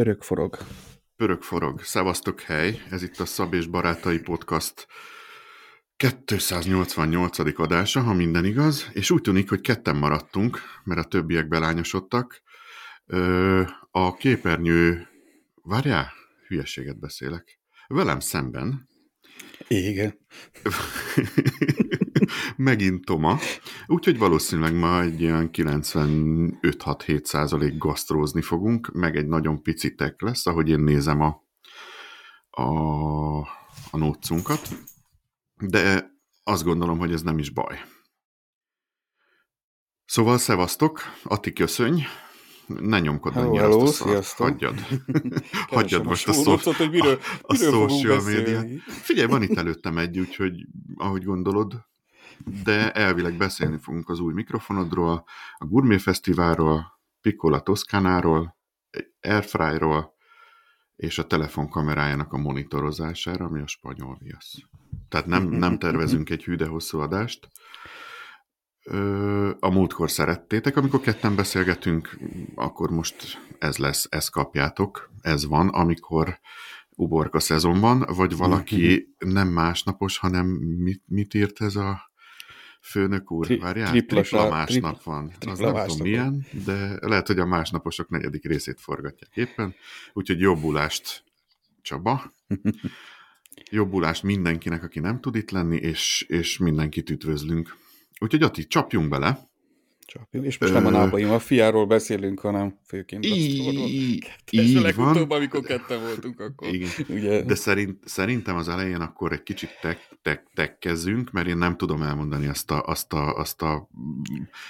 Pörög forog. Pörög forog. Szevasztok, hely! Ez itt a Szab és Barátai Podcast 288. adása, ha minden igaz, és úgy tűnik, hogy ketten maradtunk, mert a többiek belányosodtak. A képernyő... Várjál, hülyeséget beszélek. Velem szemben igen. Megint Toma. Úgyhogy valószínűleg ma egy ilyen 95-6-7 százalék gasztrózni fogunk, meg egy nagyon pici tek lesz, ahogy én nézem a, a, a nócunkat. De azt gondolom, hogy ez nem is baj. Szóval szevasztok, Ati köszönj, ne nyomkod hello, annyira hello, azt a szart. Hagyjad. Hagyjad most a, szó, hogy miről, a, a social media. Figyelj, van itt előttem egy, úgyhogy ahogy gondolod, de elvileg beszélni fogunk az új mikrofonodról, a Gourmet Fesztiválról, Piccola Toszkánáról, Airfryról, és a telefon kamerájának a monitorozására, ami a spanyol viasz. Tehát nem, nem tervezünk egy hű, de hosszú adást, a múltkor szerettétek, amikor ketten beszélgetünk, akkor most ez lesz, ezt kapjátok, ez van, amikor uborka szezonban, vagy valaki nem másnapos, hanem mit, mit írt ez a főnök úr? Várjál, tripla, tripla másnap tripla, van. Tripla Az nem másnap tudom milyen, de lehet, hogy a másnaposok negyedik részét forgatják éppen. Úgyhogy jobbulást Csaba. Jobbulást mindenkinek, aki nem tud itt lenni, és, és mindenkit üdvözlünk. Úgyhogy Ati, csapjunk bele. Csapjunk. És most nem a nábaim a fiáról beszélünk, hanem főként így van. amikor ketten voltunk, akkor. Igen. Ugye... De szerint, szerintem az elején akkor egy kicsit tek, tek, tekkezzünk, mert én nem tudom elmondani azt a, azt a, azt a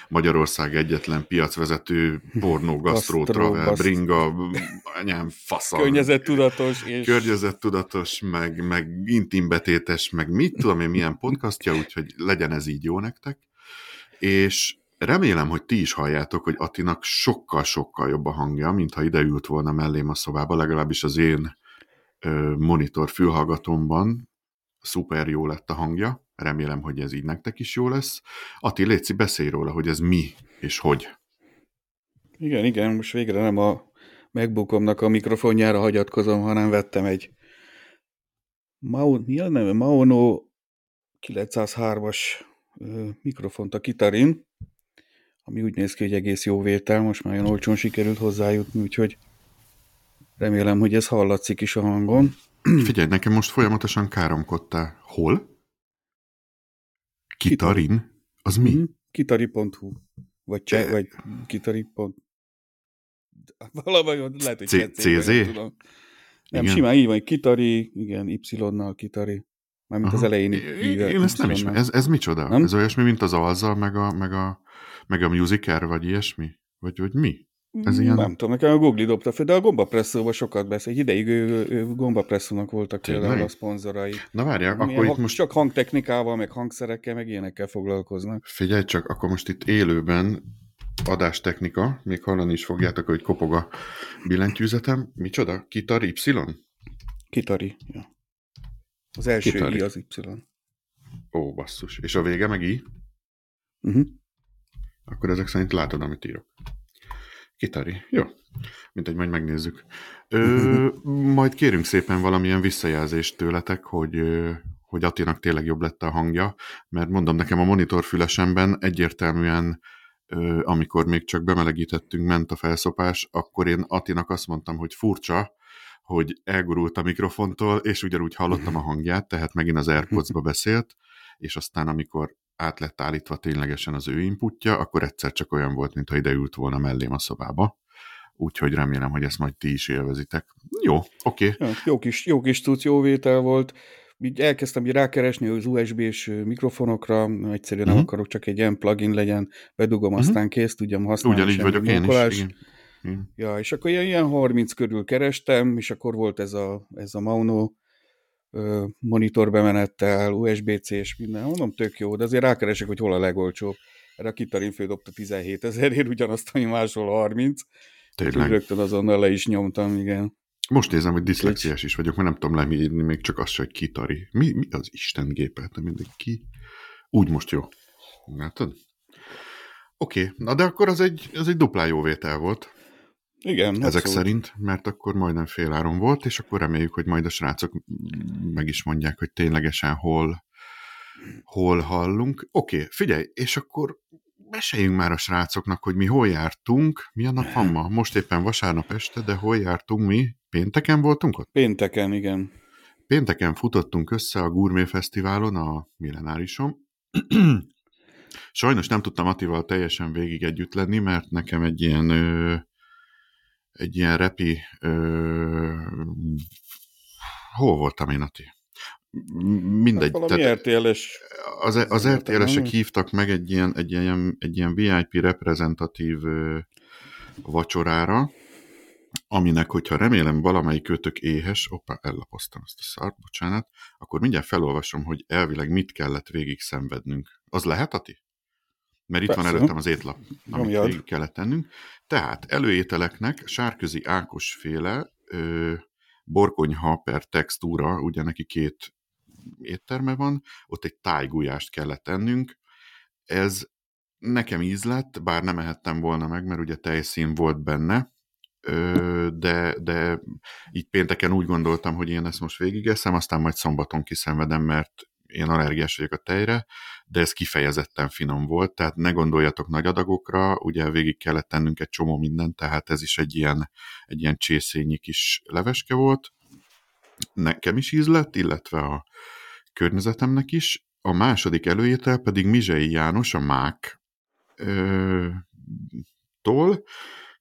Magyarország egyetlen piacvezető pornó, gasztró, travel, bringa, anyám, faszal. Környezettudatos. És... Környezettudatos, meg, meg intimbetétes, meg mit tudom én, milyen podcastja, úgyhogy legyen ez így jó nektek. És Remélem, hogy ti is halljátok, hogy Atinak sokkal-sokkal jobb a hangja, mintha ide ült volna mellém a szobába, legalábbis az én monitor fülhallgatomban szuper jó lett a hangja. Remélem, hogy ez így nektek is jó lesz. Ati, Léci, beszélj róla, hogy ez mi és hogy. Igen, igen, most végre nem a megbookomnak a mikrofonjára hagyatkozom, hanem vettem egy Mao, mi a neve? Maono 903-as mikrofont a Kitarin, ami úgy néz ki, hogy egész jó vétel, most már olyan olcsón sikerült hozzájutni, úgyhogy remélem, hogy ez hallatszik is a hangon. Figyelj, nekem most folyamatosan káromkodtál. Hol? Kitarin? Az mi? Mm-hmm. Kitari.hu vagy, cse, vagy kitari. Valahogy lehet, hogy CZ? Nem, nem simán így van, Kitari, igen, Y-nal Kitari. Mármint Aha. az elején így Én ezt nem ismerem. Ez, ez micsoda? Nem? Ez olyasmi, mint az alzal, meg a, meg a meg a Musicer, vagy ilyesmi? Vagy, vagy mi? Ez ilyen... Nem tudom, nekem a Google dobta fel, de a gombapresszóban sokat beszél. Egy ideig ő, ő gombapresszónak voltak például a szponzorai. Na várjál, akkor itt most... Csak hangtechnikával, meg hangszerekkel, meg ilyenekkel foglalkoznak. Figyelj csak, akkor most itt élőben adástechnika, még hallani is fogjátok, hogy kopog a billentyűzetem. Micsoda? Kitari Y? Kitari, ja. Az első Kitari. I az Y. Ó, basszus. És a vége meg I? Uh-huh akkor ezek szerint látod, amit írok. Kitari. Jó. Mint egy majd megnézzük. Ö, majd kérünk szépen valamilyen visszajelzést tőletek, hogy, hogy Attinak tényleg jobb lett a hangja, mert mondom nekem a monitorfülesemben egyértelműen amikor még csak bemelegítettünk, ment a felszopás, akkor én Attinak azt mondtam, hogy furcsa, hogy elgurult a mikrofontól, és ugyanúgy hallottam a hangját, tehát megint az AirPods-ba beszélt, és aztán amikor át lett állítva ténylegesen az ő inputja, akkor egyszer csak olyan volt, mintha ide ült volna mellém a szobába. Úgyhogy remélem, hogy ezt majd ti is élvezitek. Jó, oké. Okay. Ja, jó kis, jó kis tudsz, jó vétel volt. Így elkezdtem így rákeresni az USB-s mikrofonokra, egyszerűen uh-huh. nem mhm. akarok csak egy ilyen plugin legyen, bedugom, uh-huh. aztán kész, tudjam használni. Ugyanígy vagyok én is, igen. Ja, és akkor ilyen, ilyen 30 körül kerestem, és akkor volt ez a, ez a Mauno monitorbemenettel, USB-C és minden, mondom, tök jó, de azért rákeresek, hogy hol a legolcsóbb. Erre a Kitarin fődobta 17 ezerért, ugyanazt, ami máshol 30. Tényleg. Rögtön azonnal le is nyomtam, igen. Most nézem, hogy diszlexiás is vagyok, mert nem tudom leírni még csak azt, hogy kitari. Mi, mi az Isten gépet, nem mindegy ki. Úgy most jó. Látod? Oké, okay. na de akkor az egy, az egy duplá jó vétel volt. Igen, ezek abszolút. szerint, mert akkor majdnem féláron volt, és akkor reméljük, hogy majd a srácok meg is mondják, hogy ténylegesen hol, hol hallunk. Oké, okay, figyelj, és akkor meséljünk már a srácoknak, hogy mi hol jártunk. Mi a nap van ma? Most éppen vasárnap este, de hol jártunk mi? Pénteken voltunk ott? Pénteken, igen. Pénteken futottunk össze a Gourmet Fesztiválon, a Millenárison. Sajnos nem tudtam Attival teljesen végig együtt lenni, mert nekem egy ilyen ö, egy ilyen repi ö, hol voltam én, Ati? Mindegy. Hát valami RTL-es az, az RTL-esek hívtak meg egy ilyen, egy ilyen, egy ilyen VIP reprezentatív ö, vacsorára, aminek, hogyha remélem valamelyik kötök éhes, opa, ellapoztam ezt a szart, bocsánat, akkor mindjárt felolvasom, hogy elvileg mit kellett végig szenvednünk. Az lehet, Ati? Mert itt van Persze. előttem az étlap, amit Nyomjad. végig kellett tennünk. Tehát előételeknek Sárközi Ákos féle ö, borkonyha per textúra, ugye neki két étterme van, ott egy tájgulyást kellett ennünk. Ez nekem íz lett, bár nem ehettem volna meg, mert ugye tejszín volt benne, Ö, de, de így pénteken úgy gondoltam, hogy én ezt most végigeszem, aztán majd szombaton kiszenvedem, mert én allergiás vagyok a tejre, de ez kifejezetten finom volt, tehát ne gondoljatok nagy adagokra, ugye végig kellett tennünk egy csomó mindent, tehát ez is egy ilyen, egy ilyen csészényi kis leveske volt. Nekem is íz lett, illetve a környezetemnek is. A második előétel pedig Mizsei János, a Mák ö, tól.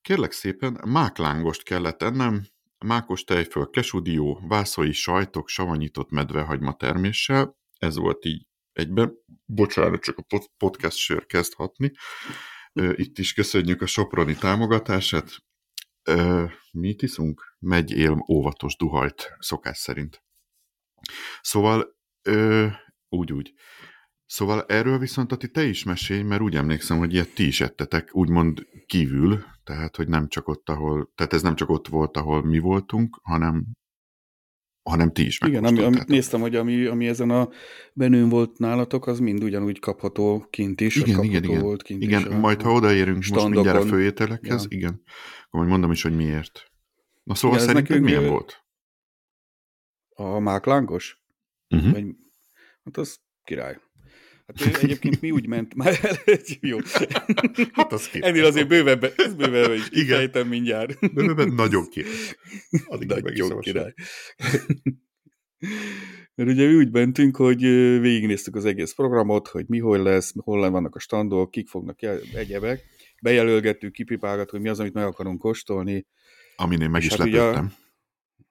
Kérlek szépen, máklángost kellett ennem, mákos tejföl, kesudió, vászói sajtok, savanyított medvehagyma terméssel. Ez volt így egyben. Bocsánat, csak a pod- podcast sör kezd hatni. Itt is köszönjük a Soproni támogatását. Mit iszunk? Megy él óvatos duhajt, szokás szerint. Szóval, ö, úgy, úgy. Szóval erről viszont, Ati, te is mesélj, mert úgy emlékszem, hogy ilyet ti is ettetek, úgymond kívül, tehát, hogy nem csak ott, ahol, tehát ez nem csak ott volt, ahol mi voltunk, hanem, hanem ti is Igen, ami, amit néztem, hogy ami, ami ezen a menün volt nálatok, az mind ugyanúgy kapható kint is. Igen, igen, igen. Volt kint Igen, is majd ha odaérünk most standokon. mindjárt a főételekhez, Ja. igen, akkor majd mondom is, hogy miért. Na szóval Igen, szerinted milyen ö, volt? A máklángos? Uh-huh. Vagy, hát az király. Hát ő- egyébként mi úgy ment már jó. Hát az ki. Ennél azért bővebben, ez bővebben is Igen. mindjárt. Bőven nagyon ki. Addig Nagyon király. Mert ugye mi úgy mentünk, hogy végignéztük az egész programot, hogy mi hol lesz, hol vannak a standok, kik fognak el, egyebek. Bejelölgettük, kipipálgattuk, hogy mi az, amit meg akarunk kóstolni. Amin én meg is hát ugye lepődtem.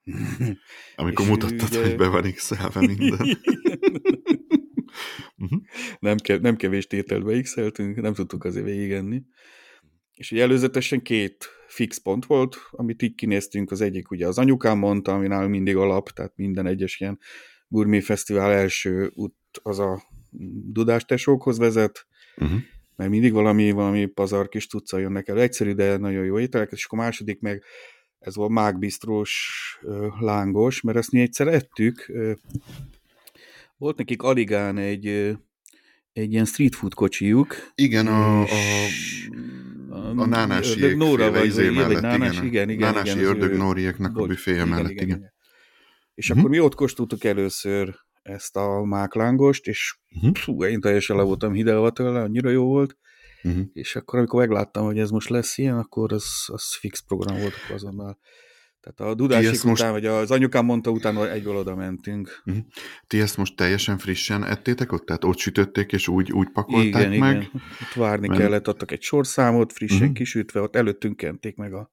Amikor És mutattad, ugye- hogy be van x minden. Mhm. nem, ke- nem kevés tételt beixeltünk, nem tudtuk azért végigenni. És ugye előzetesen két fix pont volt, amit így kinéztünk, az egyik ugye az anyukám mondta, ami nálunk mindig alap, tehát minden egyes ilyen gourmet fesztivál első út az a Dudás tesókhoz vezet, Uh-huh. mert mindig valami, valami pazar kis tudca jönnek el. Egyszerű, de nagyon jó ételek, és akkor a második meg ez volt mágbisztrós lángos, mert ezt mi egyszer ettük. Volt nekik aligán egy, egy ilyen street food kocsijuk. Igen, a, a, a nánási Ördög Nóra vagy, izé mellett, Nánás, igen, igen, igen, nánási igen, ördög Nórieknak a büféje mellett, igen. És Mhm. akkor mi ott kóstoltuk először ezt a máklángost, és Mhm. fú, én teljesen le voltam hidelva tőle, annyira jó volt, Uh-huh. és akkor amikor megláttam, hogy ez most lesz ilyen, akkor az, az fix program volt azonnal. Tehát a dudásik után, most- vagy az anyukám mondta utána, egyből oda mentünk. Ti ezt most teljesen frissen ettétek ott? Tehát ott sütötték, és úgy, úgy pakolták Igen, meg? igen. Ott várni Mert- kellett, adtak egy sorszámot, frissen Mhm. uh-huh. kisütve, ott előttünk kenték meg a,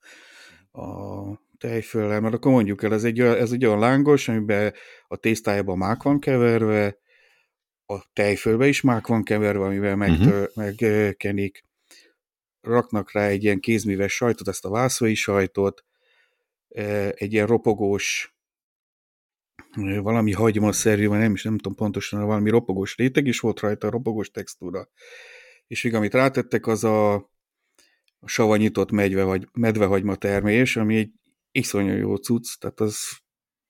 a tejföllel, mert akkor mondjuk el, ez egy, ez egy olyan lángos, amiben a tésztájában mák van keverve, a tejfölbe is mák van keverve, amivel megtör, uh-huh. megkenik. Raknak rá egy ilyen kézműves sajtot, ezt a vászói sajtot, eh, egy ilyen ropogós valami hagymaszerű, mert nem is nem tudom pontosan, valami ropogós réteg is volt rajta, ropogós textúra. És még amit rátettek, az a, a savanyított medve, vagy medvehagyma termés, ami egy iszonyú jó cucc, tehát az,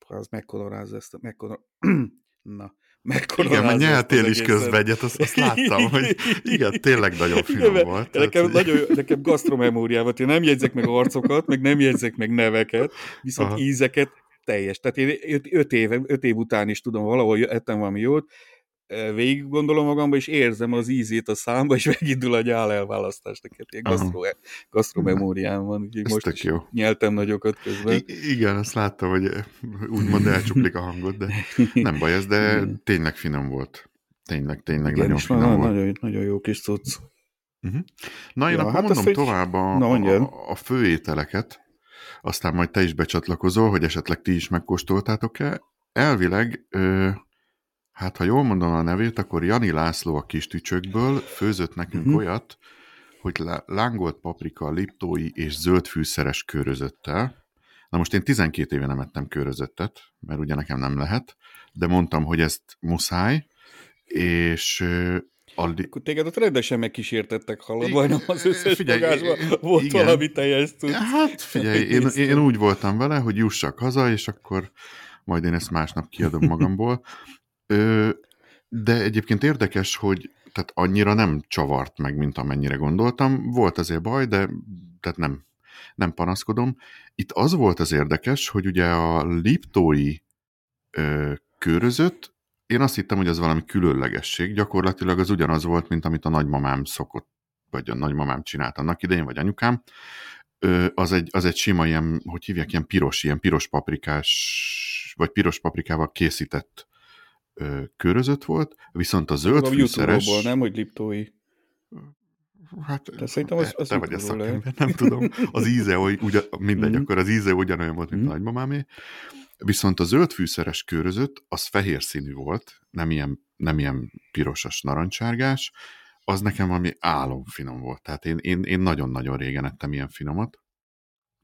az megkolorázza ezt, megkolor... na, megkoronázza Igen, mert nyeltél is közben egyet, azt, azt láttam, hogy igen, tényleg nagyon finom Igen, volt. Nekem, Tehát, hogy- nagyon, nekem gasztromemóriám volt, én nem jegyzek meg arcokat, meg nem jegyzek meg neveket, viszont Aha. Ízeket teljes. Tehát én öt, év, öt év után is tudom, valahol ettem valami jót, végig gondolom magamba, és érzem az ízét a számba, és megindul a nyál elválasztás. Neked ilyen gasztro, gasztromemóriám van, úgyhogy Ez most is jó. nyeltem nagyokat közben. I- igen, azt láttam, hogy úgymond elcsuklik a hangot, de nem baj ez, de tényleg finom volt. Tényleg, tényleg Igen, nagyon finom nagyon, volt. nagyon, nagyon jó kis cucc. Uh-huh. Na, én Ja, akkor hát mondom azt, tovább a, Na, a, a főételeket, aztán majd te is becsatlakozol, hogy esetleg ti is megkóstoltátok-e. Elvileg, ö, hát ha jól mondom a nevét, akkor Jani László a kis tücsökből főzött nekünk Mhm. olyat, hogy lá- lángolt paprika, liptói és zöld fűszeres körözöttel. Na most én 12 éve nem ettem körözöttet, mert ugye nekem nem lehet, de mondtam, hogy ezt muszáj, és ö, a, li- Akkor téged ott rendesen megkísértettek, hallod, majdnem az összes figyelj, fogásban volt igen. valami teljes cucc. Hát figyelj, én, én úgy voltam vele, hogy jussak haza, és akkor majd én ezt másnap kiadom magamból. Ö, de egyébként érdekes, hogy tehát annyira nem csavart meg, mint amennyire gondoltam. Volt azért baj, de tehát nem, nem panaszkodom. Itt az volt az érdekes, hogy ugye a liptói ö, körözött, én azt hittem, hogy az valami különlegesség. Gyakorlatilag az ugyanaz volt, mint amit a nagymamám szokott, vagy a nagymamám csinált annak idején, vagy anyukám. Ö, az, egy, az egy sima ilyen, hogy hívják, ilyen piros, ilyen piros paprikás, vagy piros paprikával készített ö, körözött volt, viszont a zöld a fűszeres... Nem, hogy liptói. Hát, De szerintem az- az te vagy a szakember, nem tudom. Az íze, hogy ugyan, mindegy, Mhm. akkor az íze ugyanolyan volt, mint a Mhm. nagymamámé. Viszont a zöld fűszeres körözött, az fehér színű volt, nem ilyen, nem ilyen pirosas narancsárgás, az nekem valami álomfinom volt. Tehát én, én, én nagyon-nagyon régen ettem ilyen finomat.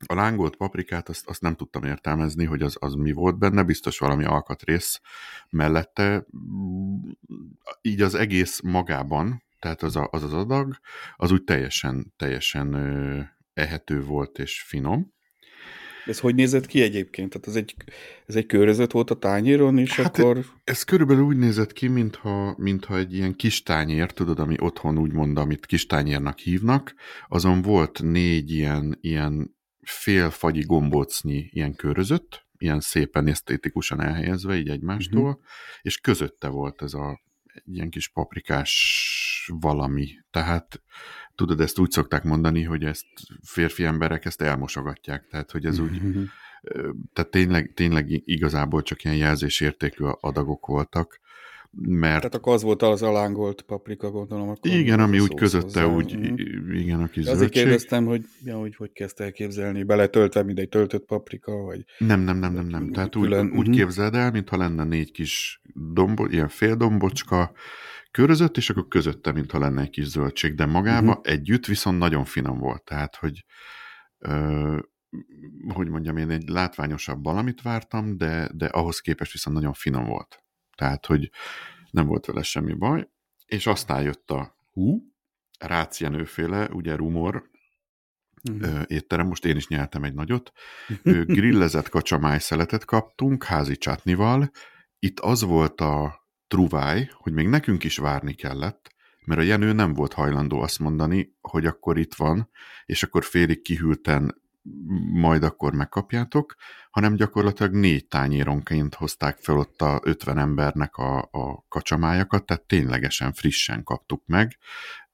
A lángolt paprikát azt, azt nem tudtam értelmezni, hogy az, az mi volt benne, biztos valami alkatrész mellette. Így az egész magában, tehát az a, az, az adag, az úgy teljesen, teljesen ehető volt és finom. Ez hogy nézett ki egyébként? Tehát ez egy, ez egy körözött volt a tányéron, és Hát, akkor... Ez körülbelül úgy nézett ki, mintha, mintha egy ilyen kis tányér, tudod, ami otthon úgy mond, amit kis tányérnak hívnak, azon volt négy ilyen, ilyen félfagyi gombócnyi ilyen körözött, ilyen szépen esztétikusan elhelyezve, így egymástól, uh-huh. és közötte volt ez a egy ilyen kis paprikás valami. Tehát tudod, ezt úgy szokták mondani, hogy ezt férfi emberek ezt elmosogatják, tehát hogy ez úgy, ö, tehát tényleg, tényleg igazából csak ilyen jelzésértékű adagok voltak, mert Tehát akkor az volt az alángolt paprika, gondolom. Akkor igen, ami úgy közötte, hozzá. úgy, Mhm. igen, a kis Azért kérdeztem, hogy, ja, hogy hogy kezdte elképzelni, beletöltve, mint egy töltött paprika, vagy... Nem, nem, nem, nem, nem. Tehát úgy, Külön, úgy mhm. képzeld el, mintha lenne négy kis dombo, ilyen fél dombocska körözött, és akkor közötte, mintha lenne egy kis zöldség, de magába Mhm. együtt viszont nagyon finom volt. Tehát, hogy ö, hogy mondjam, én egy látványosabb valamit vártam, de, de ahhoz képest viszont nagyon finom volt. Tehát, hogy nem volt vele semmi baj, és aztán jött a hú, rácienőféle, ugye rumor, ö, étterem, most én is nyertem egy nagyot, grillezett kacsamájszeletet kaptunk házi csatnival. Itt az volt a truváj, hogy még nekünk is várni kellett, mert a Jenő nem volt hajlandó azt mondani, hogy akkor itt van, és akkor félig kihűlten majd akkor megkapjátok, hanem gyakorlatilag négy tányéronként hozták fel ott a 50 embernek a, a kacsamájakat, tehát ténylegesen frissen kaptuk meg.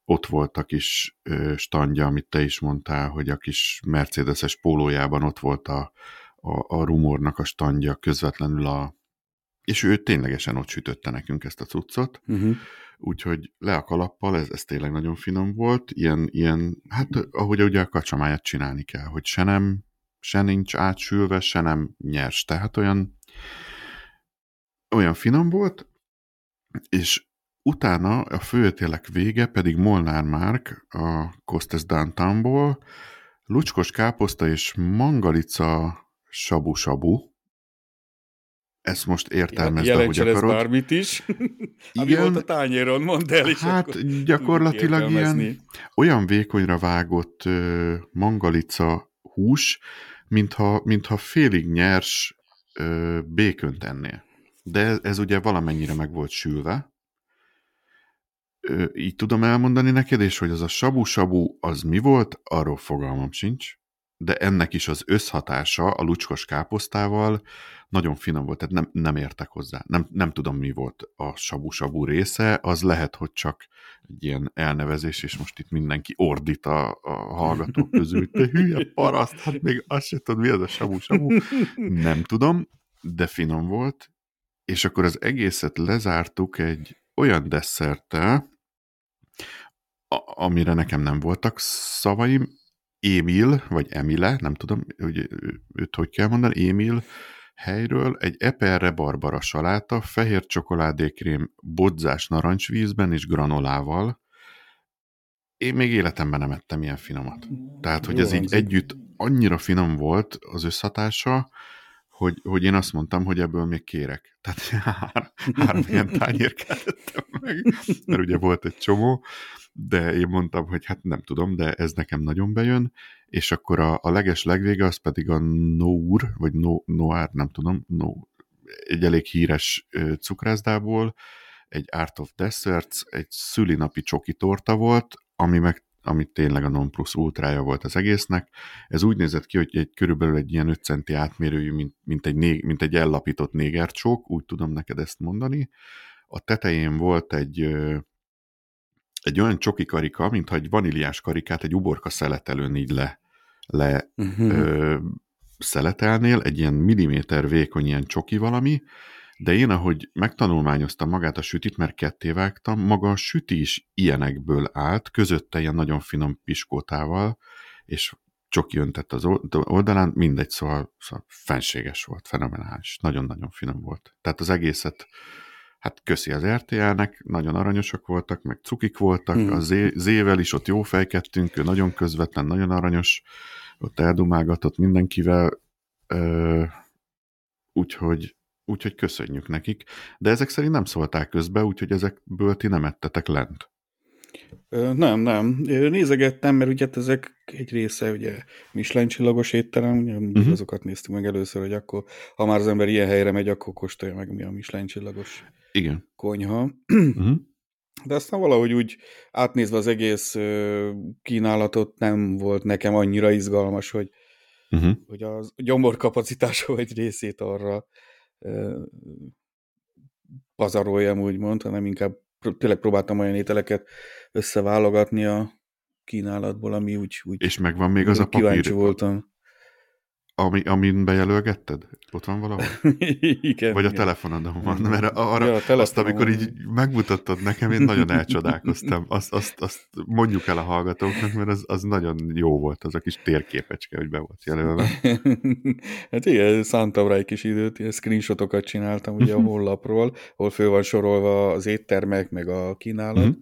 Ott volt a kis standja, amit te is mondtál, hogy a kis Mercedes-es pólójában ott volt a, a, a rumornak a standja közvetlenül a és ő ténylegesen ott sütötte nekünk ezt a cuccot, Mhm. Úgyhogy le a kalappal, ez, ez tényleg nagyon finom volt, ilyen, ilyen, hát ahogy ugye a kacsamáját csinálni kell, hogy se nem, se nincs átsülve, se nem nyers, tehát olyan, olyan finom volt, és utána a főételek vége pedig Molnár Márk a Costes Downtownból, lucskos káposzta és mangalica sabu-sabu, ezt most értelmezd, ahogy Jelentsen ez akarod. bármit is. Ami Igen. volt a tányéron, mondd el, és Hát gyakorlatilag ilyen olyan vékonyra vágott ö, mangalica hús, mintha, mintha félig nyers ö, békön tennél. de ez, ez ugye valamennyire meg volt sülve. Ö, így tudom elmondani neked, és hogy az a sabu-sabu az mi volt, arról fogalmam sincs, de ennek is az összhatása a lucskos káposztával nagyon finom volt, tehát nem, nem értek hozzá. Nem, nem tudom, mi volt a sabu-sabu része, az lehet, hogy csak egy ilyen elnevezés, és most itt mindenki ordít a, a hallgatók közül, te hülye paraszt, hát még azt sem tudod, mi az a sabu-sabu. Nem tudom, de finom volt, és akkor az egészet lezártuk egy olyan desszerttel, amire nekem nem voltak szavaim, Émil, vagy Emile, nem tudom, hogy őt hogy kell mondani, Émil helyről egy eperre barbara saláta, fehér csokoládékrém, bodzás narancsvízben és granolával. Én még életemben nem ettem ilyen finomat. Tehát, hogy Jó ez így együtt annyira finom volt az összhatása, hogy, hogy én azt mondtam, hogy ebből még kérek. Tehát három, három ilyen tányérkát ettem meg, mert ugye volt egy csomó, de én mondtam, hogy hát nem tudom, de ez nekem nagyon bejön, és akkor a, a leges legvége az pedig a Nour, vagy no, Noir, nem tudom, no, egy elég híres cukrászdából, egy Art of Desserts, egy szülinapi csoki torta volt, ami meg ami tényleg a non plus ultrája volt az egésznek. Ez úgy nézett ki, hogy egy körülbelül egy ilyen 5 centi átmérőjű, mint, mint, egy, né, mint egy ellapított négercsók, úgy tudom neked ezt mondani. A tetején volt egy, egy olyan csoki karika, mintha egy vaníliás karikát egy uborka szeletelőn így le, le Mhm. ö, szeletelnél, egy ilyen milliméter vékony ilyen csoki valami, de én, ahogy megtanulmányoztam magát a sütit, mert ketté vágtam, maga a süti is ilyenekből állt, közötte ilyen nagyon finom piskótával, és csoki öntett az old- oldalán, mindegy, szóval, szóval fenséges volt, fenomenális, nagyon-nagyon finom volt. Tehát az egészet, hát köszi az RTL-nek, nagyon aranyosak voltak, meg cukik voltak, Hmm. a zé, zével is ott jó fejkedtünk, ő nagyon közvetlen, nagyon aranyos, ott eldumálgatott mindenkivel, ö, úgyhogy, úgyhogy köszönjük nekik. De ezek szerint nem szólták közbe, úgyhogy ezekből ti nem ettetek lent. Nem, nem. Nézegettem, mert ugye hát ezek egy része ugye Michelin csillagos étterem, ugye Mhm. azokat néztük meg először, hogy akkor, ha már az ember ilyen helyre megy, akkor kóstolja meg, mi a Michelin csillagos Igen. konyha. Uh-huh. De aztán valahogy úgy átnézve az egész kínálatot nem volt nekem annyira izgalmas, hogy, Uh-huh. hogy a gyomor kapacitása egy részét arra pazaroljam, úgymond, hanem inkább tényleg próbáltam olyan ételeket összeválogatni a kínálatból, ami úgy, úgy És megvan még az a papír, voltam. Ami, amin bejelölgetted? Ott van valahol? igen, Vagy a igen. telefonodon van, mert arra, Ja, a azt, amikor így megmutattad nekem, én nagyon elcsodálkoztam. Azt, azt, azt mondjuk el a hallgatóknak, mert az, az nagyon jó volt, az a kis térképecske, hogy be volt jelölve. hát igen, szántam rá egy kis időt, ilyen screenshotokat csináltam ugye a Mhm. honlapról, ahol föl van sorolva az éttermek, meg a kínálat, Mhm.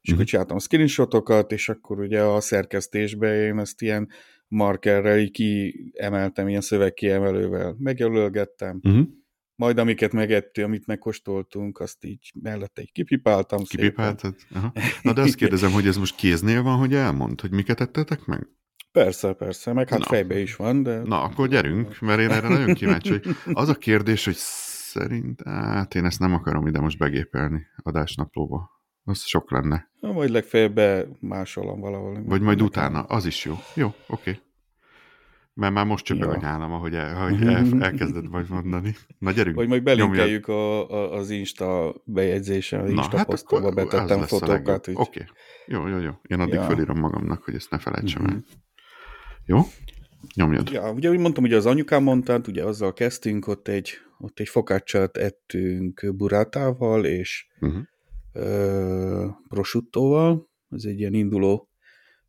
és akkor Mhm. csináltam screenshotokat, és akkor ugye a szerkesztésbe én ezt ilyen markerrel így kiemeltem, ilyen szövegkiemelővel, megjelölgettem, Uh-huh. majd amiket megettünk, amit megkóstoltunk, azt így mellette így kipipáltam. Kipipáltad? Aha. Na de azt kérdezem, hogy ez most kéznél van, hogy elmond, hogy miket ettetek meg? Persze, persze, meg hát Na. fejbe is van, de... Na, akkor gyerünk, mert én erre nagyon kíváncsi, hogy az a kérdés, hogy szerint, hát én ezt nem akarom ide most begépelni adásnaplóba. Az sok lenne. Na, majd legfeljebb bemásolom valahol. Vagy majd Nekem- utána, az is jó. Jó, oké. Mert már most csöpög Ja. a nyálam, ahogy, el, ahogy el, elkezded majd mondani. Na gyerünk. Vagy majd belinkeljük a, a, az Insta bejegyzésen, az Insta posztomba hát az betettem fotókat. Oké. Jó, jó, jó. Én addig Ja. fölírom magamnak, hogy ezt ne felejtsem Mhm. el. Jó? Nyomjad. Ja, ugye, úgy mondtam, ugye az anyukám mondta, ugye azzal kezdtünk, ott egy, ott egy fokácsát ettünk burátával és Uh-huh. Prosciuttóval. Ez egy ilyen induló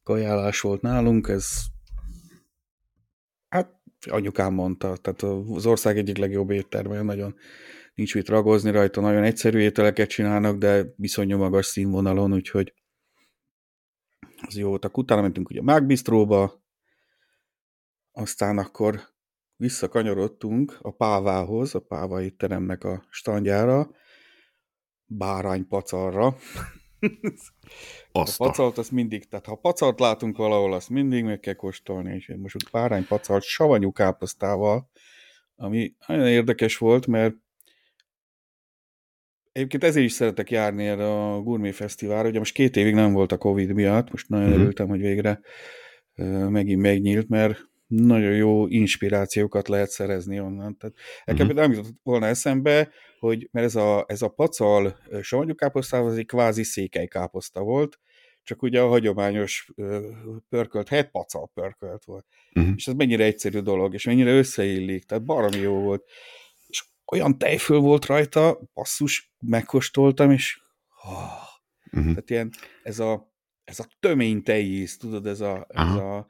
kajálás volt nálunk, ez hát anyukám mondta, tehát az ország egyik legjobb étterme, nagyon nincs mit ragozni rajta, nagyon egyszerű ételeket csinálnak, de viszonylag magas színvonalon, úgyhogy az jó volt. Akkor utána mentünk ugye a Mák Bistróba, aztán akkor visszakanyarodtunk a Pávához, a Páva étteremnek a standjára, báránypacarra. Azt a... pacalt azt mindig, tehát ha pacalt látunk valahol, azt mindig meg kell kóstolni, és én most ott báránypacalt savanyú káposztával, ami nagyon érdekes volt, mert Egyébként ezért is szeretek járni erre a Gourmet Fesztiválra. Ugye most két évig nem volt a Covid miatt, most nagyon Mhm. örültem, hogy végre megint megnyílt, mert nagyon jó inspirációkat lehet szerezni onnan. Tehát nekem Mhm. nem jutott volna eszembe, hogy mert ez a, ez a pacal savanyú káposztával, az egy kvázi székely káposzta volt, csak ugye a hagyományos pörkölt helyett pacal pörkölt volt. Mhm. És ez mennyire egyszerű dolog, és mennyire összeillik, tehát baromi jó volt. És olyan tejföl volt rajta, basszus, megkóstoltam, és oh, Mhm. tehát ilyen, ez a, ez a tömény tejíz, tudod, ez a, ez Aha. a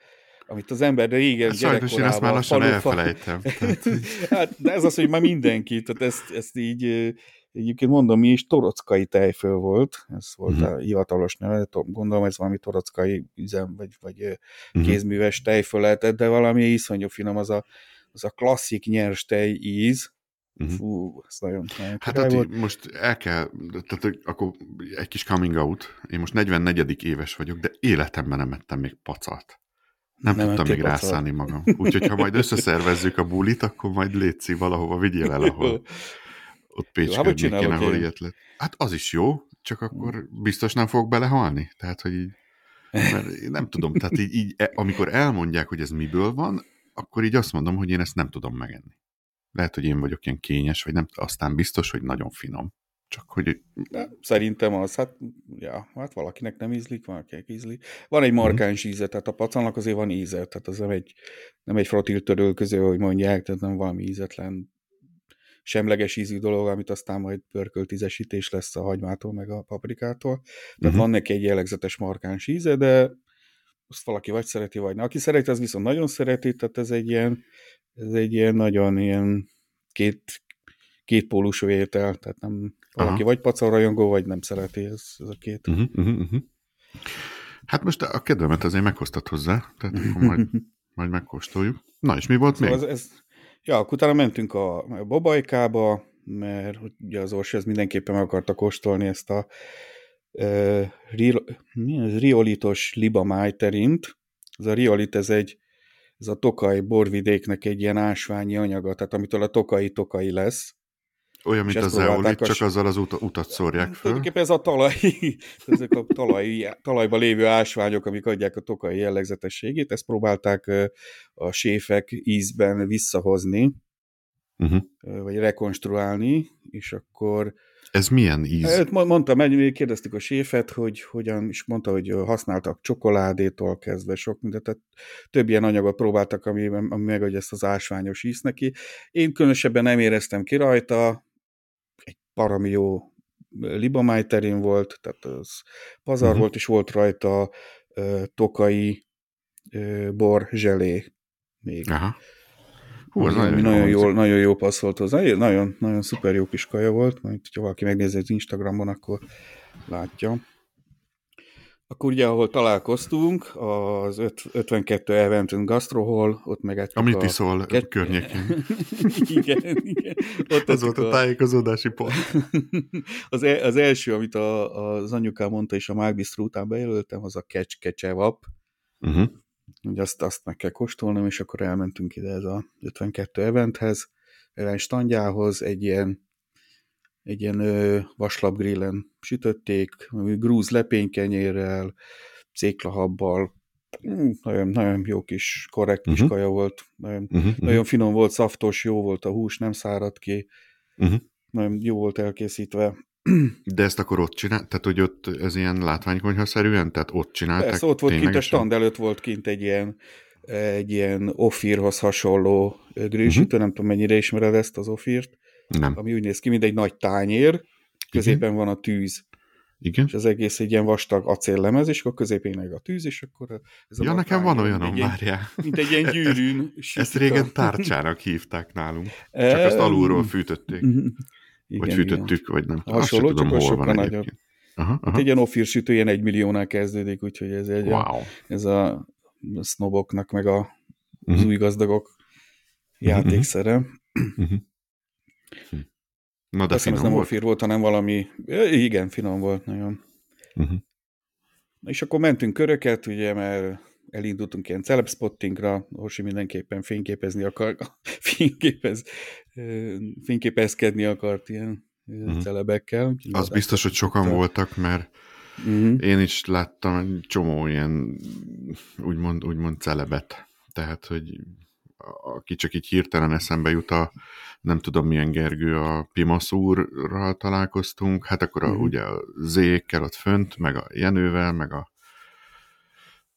amit az ember régen Sajnos én ezt már lassan falufa- elfelejtem. Tehát, hát, de ez az, hogy már mindenki, tehát ezt, ezt így egyébként mondom, mi is torockai tejföl volt, ez volt Mhm. a hivatalos neve, gondolom ez valami torockai üzem, vagy, vagy Mhm. kézműves tejföl lehetett, de valami iszonyú finom, az a, az a klasszik nyers tej íz, Mhm. fú, ez nagyon, nagyon Hát volt. most el kell, tehát akkor egy kis coming out. Én most 44. éves vagyok, de életemben nem ettem még pacalt. Nem, Nem tudtam még rászállni magam. Úgyhogy ha majd összeszervezzük a bulit, akkor majd létszi valahova, vigyél el, ahol ott hát, környékén, csinálok ahol ilyet lett. Hát az is jó, csak akkor biztos nem fog belehalni. Tehát, hogy így, mert nem tudom, tehát így, így e- amikor elmondják, hogy ez miből van, akkor így azt mondom, hogy én ezt nem tudom megenni. Lehet, hogy én vagyok ilyen kényes, vagy nem, aztán biztos, hogy nagyon finom. Csak hogy De szerintem az, hát, ja, hát valakinek nem ízlik, valakinek ízlik. Van Mhm. egy markáns íze, tehát a pacannak azért van íze, tehát az nem egy, nem egy frotil törölköző, hogy mondják, tehát nem valami ízetlen, semleges ízű dolog, amit aztán majd pörkölt ízesítés lesz a hagymától, meg a paprikától. Tehát Mhm. van neki egy jellegzetes markáns íze, de azt valaki vagy szereti, vagy nem. Aki szereti, az viszont nagyon szereti, tehát ez egy ilyen, ez egy ilyen nagyon ilyen két, két pólusú étel, tehát nem valaki Aha. vagy pacolrajongó, vagy nem szereti, ez, ez a két. Uh-huh, uh-huh. Hát most a kedvemet azért meghoztat hozzá, tehát akkor majd, majd megkóstoljuk. Na és mi volt Szóval még? ez, ez, ja, akkor utána mentünk a Babajkába, mert ugye az Orsi ez mindenképpen meg akarta kóstolni ezt a uh, ri, mi ez, riolitos libamájterint. Ez a riolit, ez egy ez a Tokaj borvidéknek egy ilyen ásványi anyaga, tehát amitől a Tokai Tokai lesz. Olyan, mint és a ezt próbálták zeolit, a csak azzal az uta, utat szórják föl. Tulajdonképpen ez a talaj, ezek a talaj, talajban lévő ásványok, amik adják a tokai jellegzetességét, ezt próbálták a séfek ízben visszahozni, Uh-huh. vagy rekonstruálni, és akkor Ez milyen íz? Hát mond- mondtam, kérdeztük a séfet, hogy hogyan, és mondta, hogy használtak csokoládétól kezdve sok mindent, tehát több ilyen anyagot próbáltak, ami, ami megadja ezt az ásványos ízt neki. Én különösebben nem éreztem ki rajta, parami jó libamájterén volt, tehát az pazar Mhm. volt, és volt rajta ö, tokai ö, bor zselé még. Aha. Hú, az nagyon, nagyon, jól, nagyon jó passzolt hozzá. Nagyon, nagyon, nagyon szuper jó kis kaja volt, majd ha valaki megnézi az Instagramon, akkor látja. Akkor ugye, ahol találkoztunk, az öt- 52 Eventon Gastrohol, ott megettük Amit a... iszol Ket- környékén. igen, igen. Ott Ez volt a tájékozódási pont. az, el, az első, amit a, az anyukám mondta, és a Mágbisztró után bejelöltem, az a kecs kecsevap. Uh-huh. Ugye azt, azt meg kell kóstolnom, és akkor elmentünk ide ez a 52 eventhez, event standjához, egy ilyen egy ilyen vaslapgrillen sütötték, grúz lepénykenyérrel, céklahabbal, nagyon, nagyon jó kis, korrekt kis Mhm. kaja volt, nagyon, Uh-huh. nagyon finom volt, szaftos, jó volt a hús, nem száradt ki, Mhm. nagyon jó volt elkészítve. De ezt akkor ott csinál, tehát hogy ott ez ilyen látványkonyhaszerűen, tehát ott csinálták Persze, ott volt kint a stand előtt volt kint egy ilyen egy ilyen ofírhoz hasonló grillsütő, nem tudom mennyire ismered ezt az ofírt, Nem. ami úgy néz ki, mint egy nagy tányér, középen van a tűz, Igen? és az egész egy ilyen vastag acéllemez, és akkor középén meg a tűz, és akkor ez a Ja, nekem van olyanom, várjál. Mint egy ilyen gyűrűn. Ezt sütik régen a- tárcsának hívták nálunk. Csak Em, azt alulról fűtötték. Mhm. Vagy Igen, fűtöttük, vagy nem. Azt Hasonló, tudom, csak hol sokkal van nagyobb. Aha, Igen. aha. Egy ilyen ofír sütő ilyen egy milliónál kezdődik, úgyhogy ez, egy a, Wow. ez a sznoboknak, meg a, az Mhm. új gazdagok játékszere. Mhm. Hm. Na, de Azt hiszem, ez finom nem volt. ofír volt, hanem valami, igen, finom volt nagyon. Mhm. És akkor mentünk köröket, ugye, mert elindultunk ilyen celebspottingra, Orsi mindenképpen fényképezni akar, fényképez, fényképezkedni akart ilyen uh-huh. celebekkel. Az biztos, hogy sokan a... voltak, mert uh-huh. én is láttam egy csomó ilyen úgymond, úgymond celebet. Tehát, hogy aki csak így hirtelen eszembe jut a nem tudom milyen Gergő, a Pimasz úrral találkoztunk, hát akkor a, uh-huh. ugye a Zékkel ott fönt, meg a Jenővel, meg a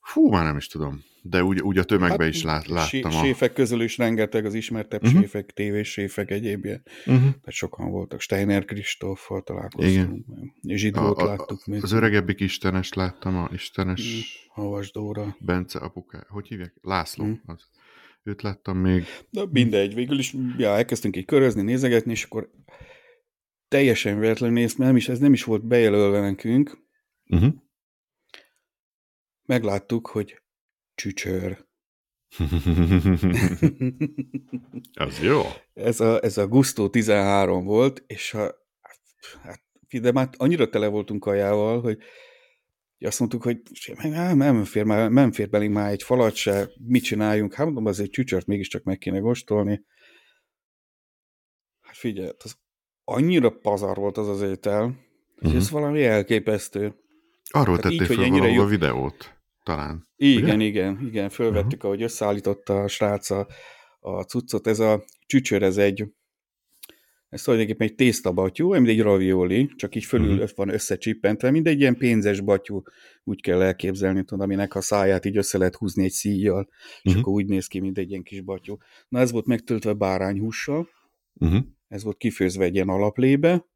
Fú, már nem is tudom. De úgy, úgy a tömegbe hát, is lát, láttam. a... Séfek közül is rengeteg az ismertebb uh-huh. séfek, tévés séfek egyéb ilyen. Uh-huh. Tehát sokan voltak. Steiner Kristóffal találkoztunk. Igen. Zsidót a, a, láttuk még. Az öregebbik istenes láttam, a istenes... Mm, Havas Dóra. Bence apuká. Hogy hívják? László. Mm. Az. Őt láttam még. De mindegy, végül is ja, elkezdtünk így körözni, nézegetni, és akkor teljesen véletlenül nézt, nem is, ez nem is volt bejelölve nekünk. Uh-huh. Megláttuk, hogy csücsör. Az jó. Ez a, ez a Gusto 13 volt, és ha, hát, de már annyira tele voltunk kajával, hogy azt mondtuk, hogy nem, nem, fér, már, nem fér belénk már egy falat se, mit csináljunk? Hát mondom, azért csücsört mégiscsak meg kéne kóstolni. Hát figyelj, az annyira pazar volt az az étel, uh-huh. hogy mhm. ez valami elképesztő. Arról hát tették fel valahol jó... a videót, talán. Igen, ugye? igen, igen, fölvettük, uh-huh. ahogy összeállította a srác a, a cuccot. Ez a csücsör, ez egy ez tulajdonképpen egy tésztabatyú, mint egy ravioli, csak így fölül uh-huh. van összecsippentve, mint egy ilyen pénzes batyú, úgy kell elképzelni, tudom, aminek a száját így össze lehet húzni egy szíjjal, uh-huh. és mhm. akkor úgy néz ki, mint egy ilyen kis batyú. Na ez volt megtöltve bárányhússal, uh-huh. ez volt kifőzve egy ilyen alaplébe,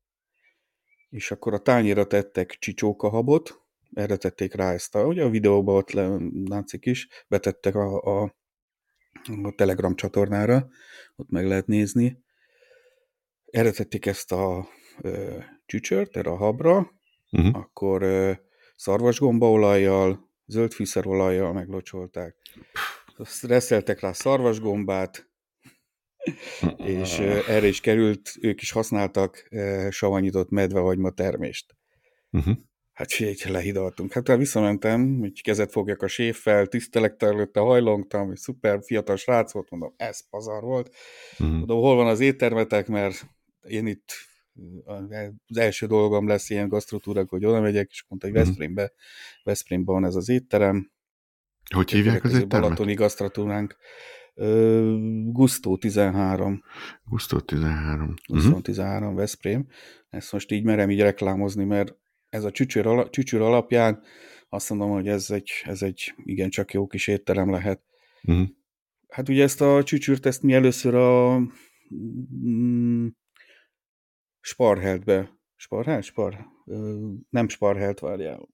és akkor a tányéra tettek csicsókahabot, erre tették rá ezt a, ugye a videóban ott le, látszik is, betettek a, a, a Telegram csatornára, ott meg lehet nézni, erre tették ezt a ö, csücsört, erre a habra, uh-huh. akkor ö, szarvasgombaolajjal, zöld fűszerolajjal meglocsolták. Reszeltek rá szarvasgombát, és ö, erre is került, ők is használtak ö, savanyított medvehagyma termést. Uh-huh. Hát figyelj, lehidaltunk. Hát visszamentem, hogy kezet fogjak a séffel, tisztelektel előtte hajlongtam, hogy szuper fiatal srác volt, mondom, ez pazar volt. Uh-huh. Mondom, hol van az éttermetek, mert én itt az első dolgom lesz ilyen gasztrotúrak, hogy oda megyek, és mondta, hogy mhm. Veszprémbe, Veszprémben van ez az étterem. Hogy hívják az éttermet? Balatoni gasztratúránk. Gusto 13. Gusto 13. Gusto uh-huh. 13, Veszprém. Ezt most így merem így reklámozni, mert ez a csücsör, ala, csücsör alapján azt mondom, hogy ez egy, ez egy igencsak jó kis étterem lehet. Uh-huh. Hát ugye ezt a csücsürt, ezt mi először a mm, Sparheltbe. Sparhelt? Spar? Nem Sparhelt, várjál.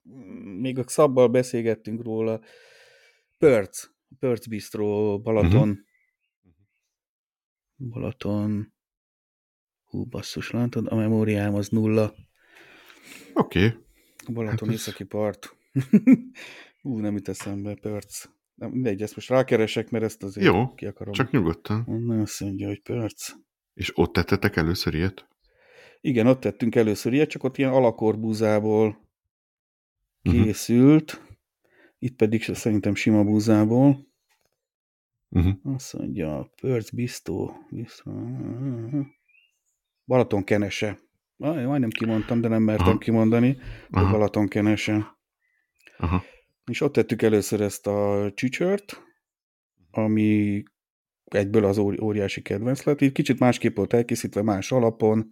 Még a szabbal beszélgettünk róla. Pörc. Pörc Bistro, Balaton. Uh-huh. Balaton. Hú, basszus, látod? A memóriám az nulla. Oké. Okay. Balaton hát északi part. Hú, nem jut eszembe, Pörc. Nem, mindegy, ezt most rákeresek, mert ezt azért Jó, ki akarom. csak nyugodtan. Onnan azt mondja, hogy Pörc. És ott tettetek először ilyet? Igen, ott tettünk először ilyet, csak ott ilyen alakorbúzából uh-huh. készült, itt pedig szerintem sima búzából. Uh-huh. Azt mondja, Pörc Biztó, Biztó. Balaton kenese. Ah, majdnem kimondtam, de nem mertem Aha. kimondani. Aha. Balaton kenese. Aha. És ott tettük először ezt a csücsört, ami egyből az óriási kedvenc lett. Így kicsit másképp volt elkészítve, más alapon,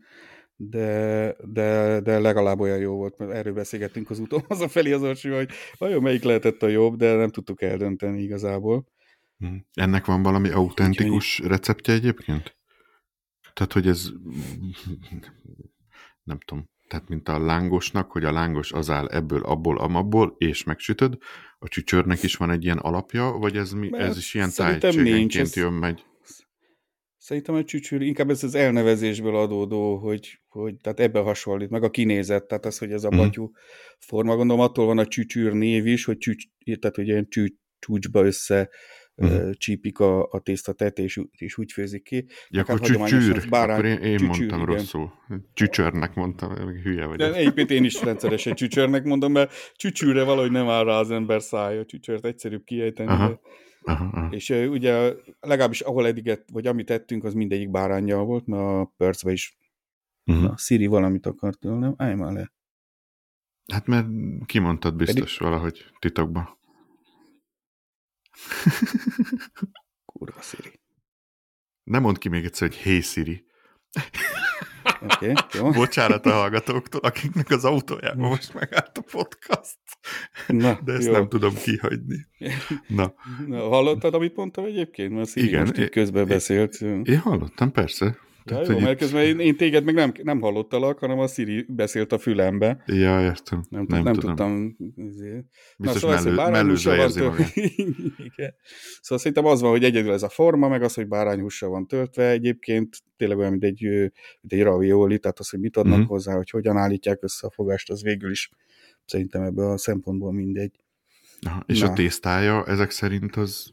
de, de, de legalább olyan jó volt, mert erről beszélgettünk az úton felé az orsi, hogy vajon melyik lehetett a jobb, de nem tudtuk eldönteni igazából. Hmm. Ennek van valami autentikus Úgyhogy... receptje egyébként? Tehát, hogy ez nem tudom, tehát mint a lángosnak, hogy a lángos az áll ebből, abból, amabból, és megsütöd, a csücsörnek is van egy ilyen alapja, vagy ez, mi, ez is ilyen tájegységenként jön, megy? Szerintem a csücsűr inkább ez az elnevezésből adódó, hogy, hogy tehát ebbe hasonlít, meg a kinézet, tehát az, hogy ez a mm. batyú forma, gondolom attól van a csücsűr név is, hogy csücs, tehát hogy ilyen csücs, csúcsba össze uh-huh. csípik a, a tésztatát, és, és úgy főzik ki. Ja, akkor csücsűr, bárány, akkor én, én csücsűr, mondtam igen. rosszul. Csücsörnek mondtam, hülye vagy. De egyébként én is rendszeresen csücsörnek mondom, mert csücsűrre valahogy nem áll rá az ember szája, csücsört egyszerűbb kiejteni. Aha. De Aha, aha. És ugye legalábbis ahol eddig, vagy amit tettünk, az mindegyik bárányjal volt, mert a percbe is Uh-huh. Na, Siri valamit akart tőlem, állj már le. Hát mert kimondtad biztos Pedig... valahogy titokban. Kurva Siri. Nem mondd ki még egyszer, hogy hey Siri. Okay, jó. Bocsánat a hallgatóktól, akiknek az autójában most megállt a podcast. Na, De ezt jó. nem tudom kihagyni. Na. Na, hallottad, amit mondtam egyébként? Mert Igen, most közben beszélt. Én hallottam, persze. Ja, jó, mert itt- közben én, én téged meg nem, nem hallottalak, hanem a Siri beszélt a fülembe. Ja, értem. Nem, nem, nem, tudtam. izé. Biztos szóval mellő, hogy mellőzve érzi magát. Igen. Szóval szerintem az van, hogy egyedül ez a forma, meg az, hogy bárányhússal van töltve egyébként, tényleg olyan, mint egy, mint egy ravioli, tehát az, hogy mit adnak Mhm. uh-huh. hozzá, hogy hogyan állítják össze a fogást, az végül is szerintem ebből a szempontból mindegy. Aha, és Na. a tésztája ezek szerint az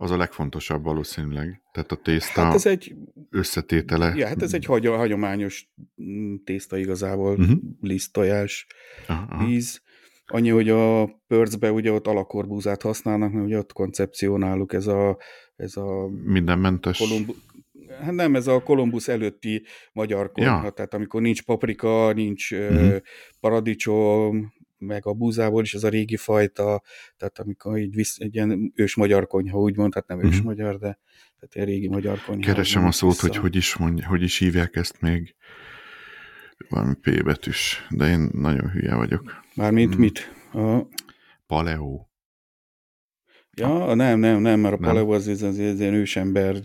az a legfontosabb valószínűleg. Tehát a tészta Hát ez egy, összetétele. ja, hát ez egy hagy, hagyományos mm, tészta igazából, Mhm. uh-huh. liszttojás, Aha, aha. víz. Annyi, hogy a pörcbe ugye ott alakorbúzát használnak, mert ugye ott koncepció náluk ez a, ez a Mindenmentes. Kolumbu- hát nem, ez a Kolumbusz előtti magyar konyha, Ja. tehát amikor nincs paprika, nincs Mhm. uh-huh. paradicsom, meg a búzából is ez a régi fajta, tehát amikor így visz, egy ilyen ős magyar konyha, úgymond, hát nem ős Mhm. magyar, de tehát ilyen régi magyar konyha. Keresem a szót, hogy hogy is, mondj, hogy is hívják ezt még. Valami P betűs, de én nagyon hülye vagyok. Mármint Mhm. mit? A, Paleo. Ja, nem, nem, nem, mert a Nem. paleo az, az, az, az ilyen ősember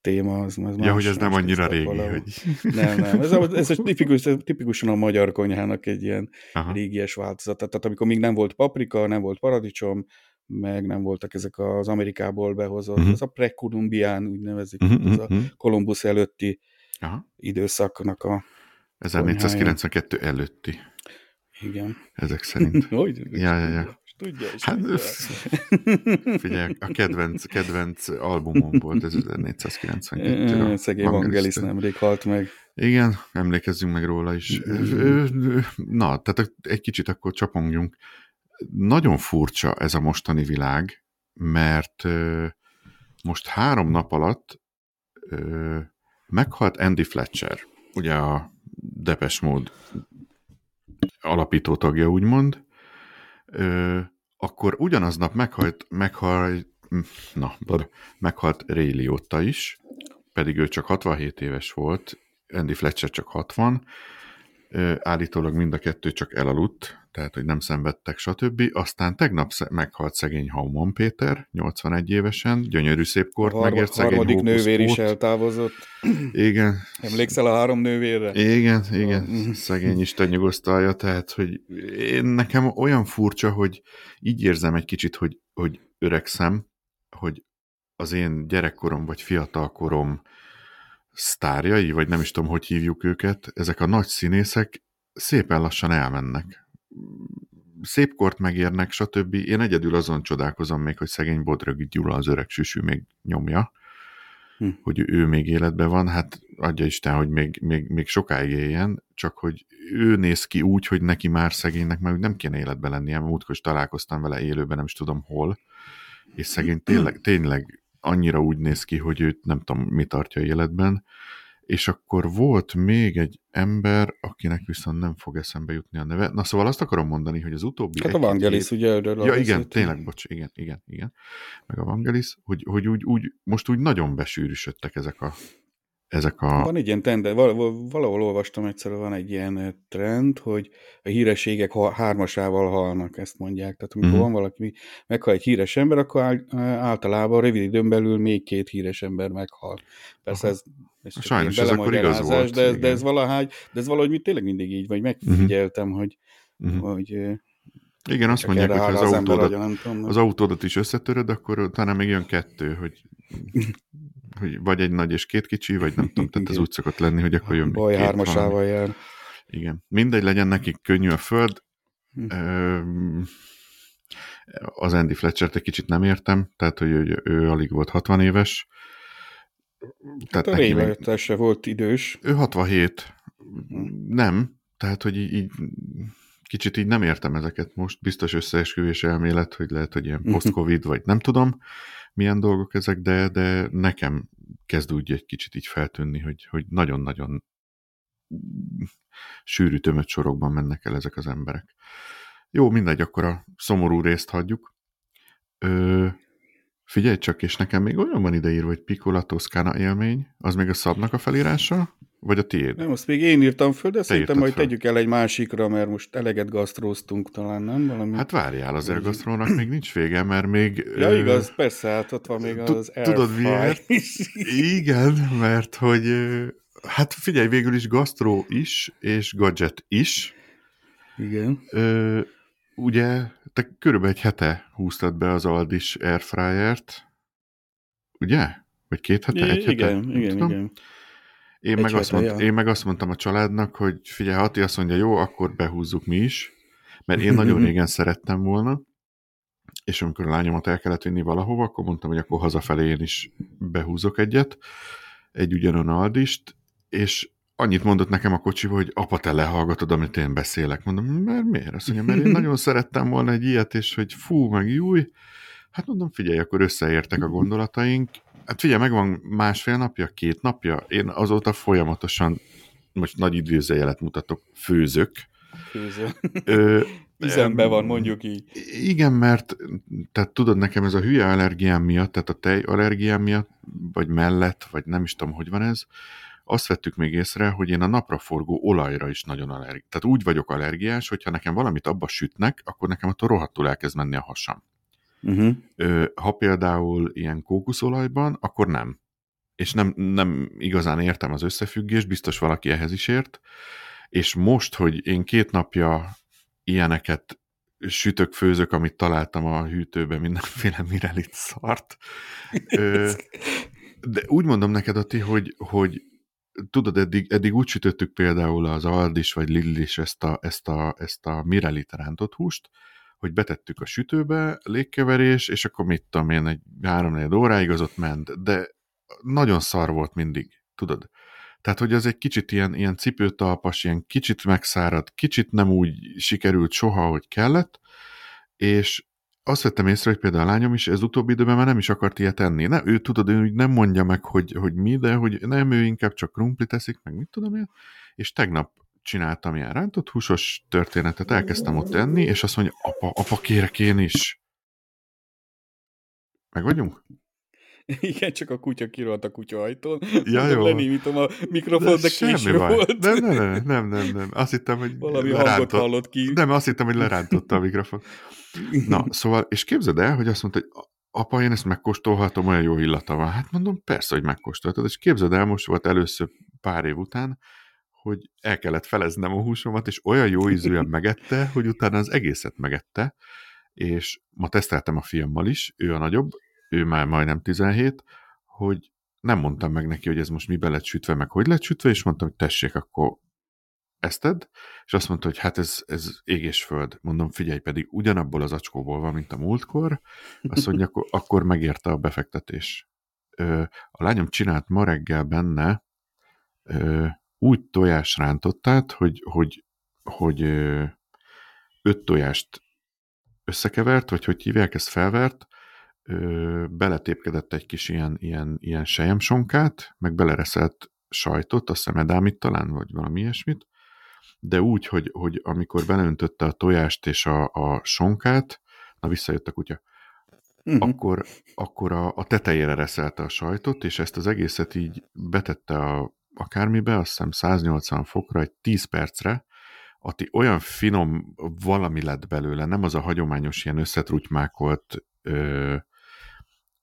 téma. Az, az Ja, hogy ez nem annyira régi, paleo. hogy... Nem, nem. Ez, a, ez a tipikus, ez tipikusan a magyar konyhának egy ilyen Aha. régies változata. Tehát amikor még nem volt paprika, nem volt paradicsom, meg nem voltak ezek az Amerikából behozott, uh-huh. ez a pre-kolumbián úgy nevezik, uh-huh, ez a mhm, mhm. Kolumbusz előtti Aha. időszaknak a, 1492 előtti, igen. ezek szerint. Hogy? Ja, ja, ja. Tudja, és Hát, tudja. Figyelj, a kedvenc, kedvenc albumom volt, ez 1492 Ö, Szegény Vangelis nemrég halt meg. Igen, emlékezzünk meg róla is. Na, tehát egy kicsit akkor csapongjunk. Nagyon furcsa ez a mostani világ, mert most három nap alatt meghalt Andy Fletcher, ugye a Depes Mód alapító tagja, úgymond, ö, akkor ugyanaznap meghalt, meghalt, na, blab, meghalt Ray Liotta is, pedig ő csak 67 éves volt, Andy Fletcher csak 60, ö, állítólag mind a kettő csak elaludt, tehát, hogy nem szenvedtek, stb. Aztán tegnap meghalt szegény Hauman Péter, 81 évesen, gyönyörű szép A kort harma, megért, szegény harmadik nővér is eltávozott. Igen, Emlékszel a három nővérre? igen, igen, Mhm. szegény Isten nyugosztalja, tehát, hogy én nekem olyan furcsa, hogy így érzem egy kicsit, hogy, hogy öregszem, hogy az én gyerekkorom vagy fiatalkorom sztárjai, vagy nem is tudom, hogy hívjuk őket, ezek a nagy színészek szépen lassan elmennek. Szép kort megérnek, stb. Én egyedül azon csodálkozom még, hogy szegény Bodrögi Gyula az öreg süsű még nyomja, Hm. hogy ő még életben van, hát adja Isten, hogy még, még, még sokáig éljen, csak hogy ő néz ki úgy, hogy neki már szegénynek már úgy nem kéne életben lennie, mert múltkor is találkoztam vele élőben, nem is tudom hol, és szegény tényleg, tényleg annyira úgy néz ki, hogy őt nem tudom, mi tartja életben, és akkor volt még egy ember, akinek viszont nem fog eszembe jutni a neve. Na szóval azt akarom mondani, hogy az utóbbi Hát a Vangelis, ugye erről Ja, igen, beszéltünk. tényleg, bocs, igen, igen, igen. Meg a Vangelis, hogy, hogy úgy, úgy, most úgy nagyon besűrűsödtek ezek a, ezek a... Van egy ilyen trend, valahol, valahol olvastam egyszer, van egy ilyen eh, trend, hogy a hírességek hármasával halnak, ezt mondják. Tehát amikor Mhm. van valaki, meghal egy híres ember, akkor eh, általában rövid időn belül még két híres ember meghal. Persze Aha. ez, csak Sajnos ez akkor igaz volt, de, ez, de igen. ez valahogy, de ez valahogy tényleg mindig így, vagy megfigyeltem, hogy, Uh-huh. hogy eh, Igen, azt csak mondják, hogy az, ember autódat, agya, nem tudom. az autódat is összetöröd, akkor utána még jön kettő, hogy, hogy vagy egy nagy és két kicsi, vagy nem tudom, tehát ez úgy szokott lenni, hogy akkor jön baj két valami. hármasával jár. Igen. Mindegy, legyen nekik könnyű a föld. Hm. Az Andy Fletcher-t egy kicsit nem értem, tehát, hogy ő, ő alig volt 60 éves. Hát a neki még- se volt idős. Ő 67. Hm. Nem. Tehát, hogy így, így kicsit így nem értem ezeket most. Biztos összeesküvés elmélet, hogy lehet, hogy ilyen post-covid, vagy nem tudom, milyen dolgok ezek, de, de nekem kezd úgy egy kicsit így feltűnni, hogy, hogy nagyon-nagyon sűrű tömött sorokban mennek el ezek az emberek. Jó, mindegy, akkor a szomorú részt hagyjuk. Ö, figyelj csak, és nekem még olyan van ideírva, hogy Piccola Toscana élmény, az még a szabnak a felírása, vagy a tiéd? Nem, azt még én írtam föl, de Te szerintem majd föl. tegyük el egy másikra, mert most eleget gasztróztunk talán, nem? Valami... Hát várjál, az Ergasztrónak még nincs vége, mert még... ja, ö, igaz, persze, hát ott van még az tudod miért? Igen, mert hogy hát figyelj, végül is gasztró is, és gadget is. Igen. Ö, ugye, te körülbelül egy hete húztad be az Aldis Airfryert, ugye? Vagy két hete? Egy hete? igen, Nem igen, igen. Én Egy meg, azt mond, ja. én meg azt mondtam a családnak, hogy figyelj, Hati azt mondja, jó, akkor behúzzuk mi is, mert én nagyon régen szerettem volna, és amikor a lányomat el kellett vinni valahova, akkor mondtam, hogy akkor hazafelé én is behúzok egyet, egy ugyanon Aldist, és annyit mondott nekem a kocsiba, hogy apa, te lehallgatod, amit én beszélek. Mondom, mert miért? Azt mondja, mert én nagyon szerettem volna egy ilyet, és hogy fú, meg júj. Hát mondom, figyelj, akkor összeértek a gondolataink. Hát figyelj, megvan másfél napja, két napja. Én azóta folyamatosan, most nagy időzőjelet mutatok, főzök. Főző. Ö, Üzemben van, mondjuk így. igen, mert tehát tudod, nekem ez a hülye allergiám miatt, tehát a tej allergiám miatt, vagy mellett, vagy nem is tudom, hogy van ez, azt vettük még észre, hogy én a napraforgó olajra is nagyon allergiás. Tehát úgy vagyok allergiás, hogyha nekem valamit abba sütnek, akkor nekem attól rohadtul elkezd menni a hasam. Uh-huh. Ha például ilyen kókuszolajban, akkor nem. És nem, nem igazán értem az összefüggést, biztos valaki ehhez is ért. És most, hogy én két napja ilyeneket sütök, főzök, amit találtam a hűtőben, mindenféle mirelit szart. De úgy mondom neked, Ati, hogy, hogy tudod, eddig, eddig úgy sütöttük például az Aldis vagy Lidl is ezt a, ezt a, ezt a mirelit rántott húst, hogy betettük a sütőbe, légkeverés, és akkor mit tudom én, egy három óráig az ott ment, de nagyon szar volt mindig, tudod. Tehát, hogy az egy kicsit ilyen, ilyen cipőtalpas, ilyen kicsit megszárad, kicsit nem úgy sikerült soha, hogy kellett, és azt vettem észre, hogy például a lányom is ez utóbbi időben már nem is akart ilyet enni. Ne, ő tudod, ő nem mondja meg, hogy, hogy mi, de hogy nem, ő inkább csak krumpli teszik, meg mit tudom én, és tegnap csináltam ilyen rántott húsos történetet, elkezdtem ott enni, és azt mondja, apa, apa, kérek én is. Meg vagyunk? Igen, csak a kutya kirolt a kutya ajtón. Ja, jó. Lenémítom a mikrofont, de, semmi késő baj. volt. Nem, nem, nem, nem, nem, nem. Azt hittem, hogy Valami hangot lerántott- hallott ki. Nem, azt hittem, hogy lerántotta a mikrofon. Na, szóval, és képzeld el, hogy azt mondta, hogy apa, én ezt megkóstolhatom, olyan jó illata van. Hát mondom, persze, hogy megkóstoltad. És képzeld el, most volt először pár év után, hogy el kellett feleznem a húsomat, és olyan jó ízűen megette, hogy utána az egészet megette, és ma teszteltem a fiammal is, ő a nagyobb, ő már majdnem 17, hogy nem mondtam meg neki, hogy ez most mibe lett sütve, meg hogy lett sütve, és mondtam, hogy tessék, akkor ezt tedd, és azt mondta, hogy hát ez, ez ég és föld. Mondom, figyelj, pedig ugyanabból az acskóból van, mint a múltkor, azt mondja, akkor, akkor megérte a befektetés. Ö, a lányom csinált ma reggel benne ö, úgy tojásrántottát, hogy, hogy, hogy ö, öt tojást összekevert, vagy hogy hívják, ezt felvert, ö, beletépkedett egy kis ilyen, ilyen, ilyen sejemsonkát, meg belereszelt sajtot, azt hiszem edámit talán, vagy valami ilyesmit, de úgy, hogy, hogy amikor beleöntötte a tojást és a, a sonkát, na visszajött a kutya, Mhm. akkor, akkor a, a tetejére reszelte a sajtot, és ezt az egészet így betette a, akármibe, azt hiszem 180 fokra, egy 10 percre, Ati olyan finom valami lett belőle, nem az a hagyományos ilyen összetrútymákolt ö,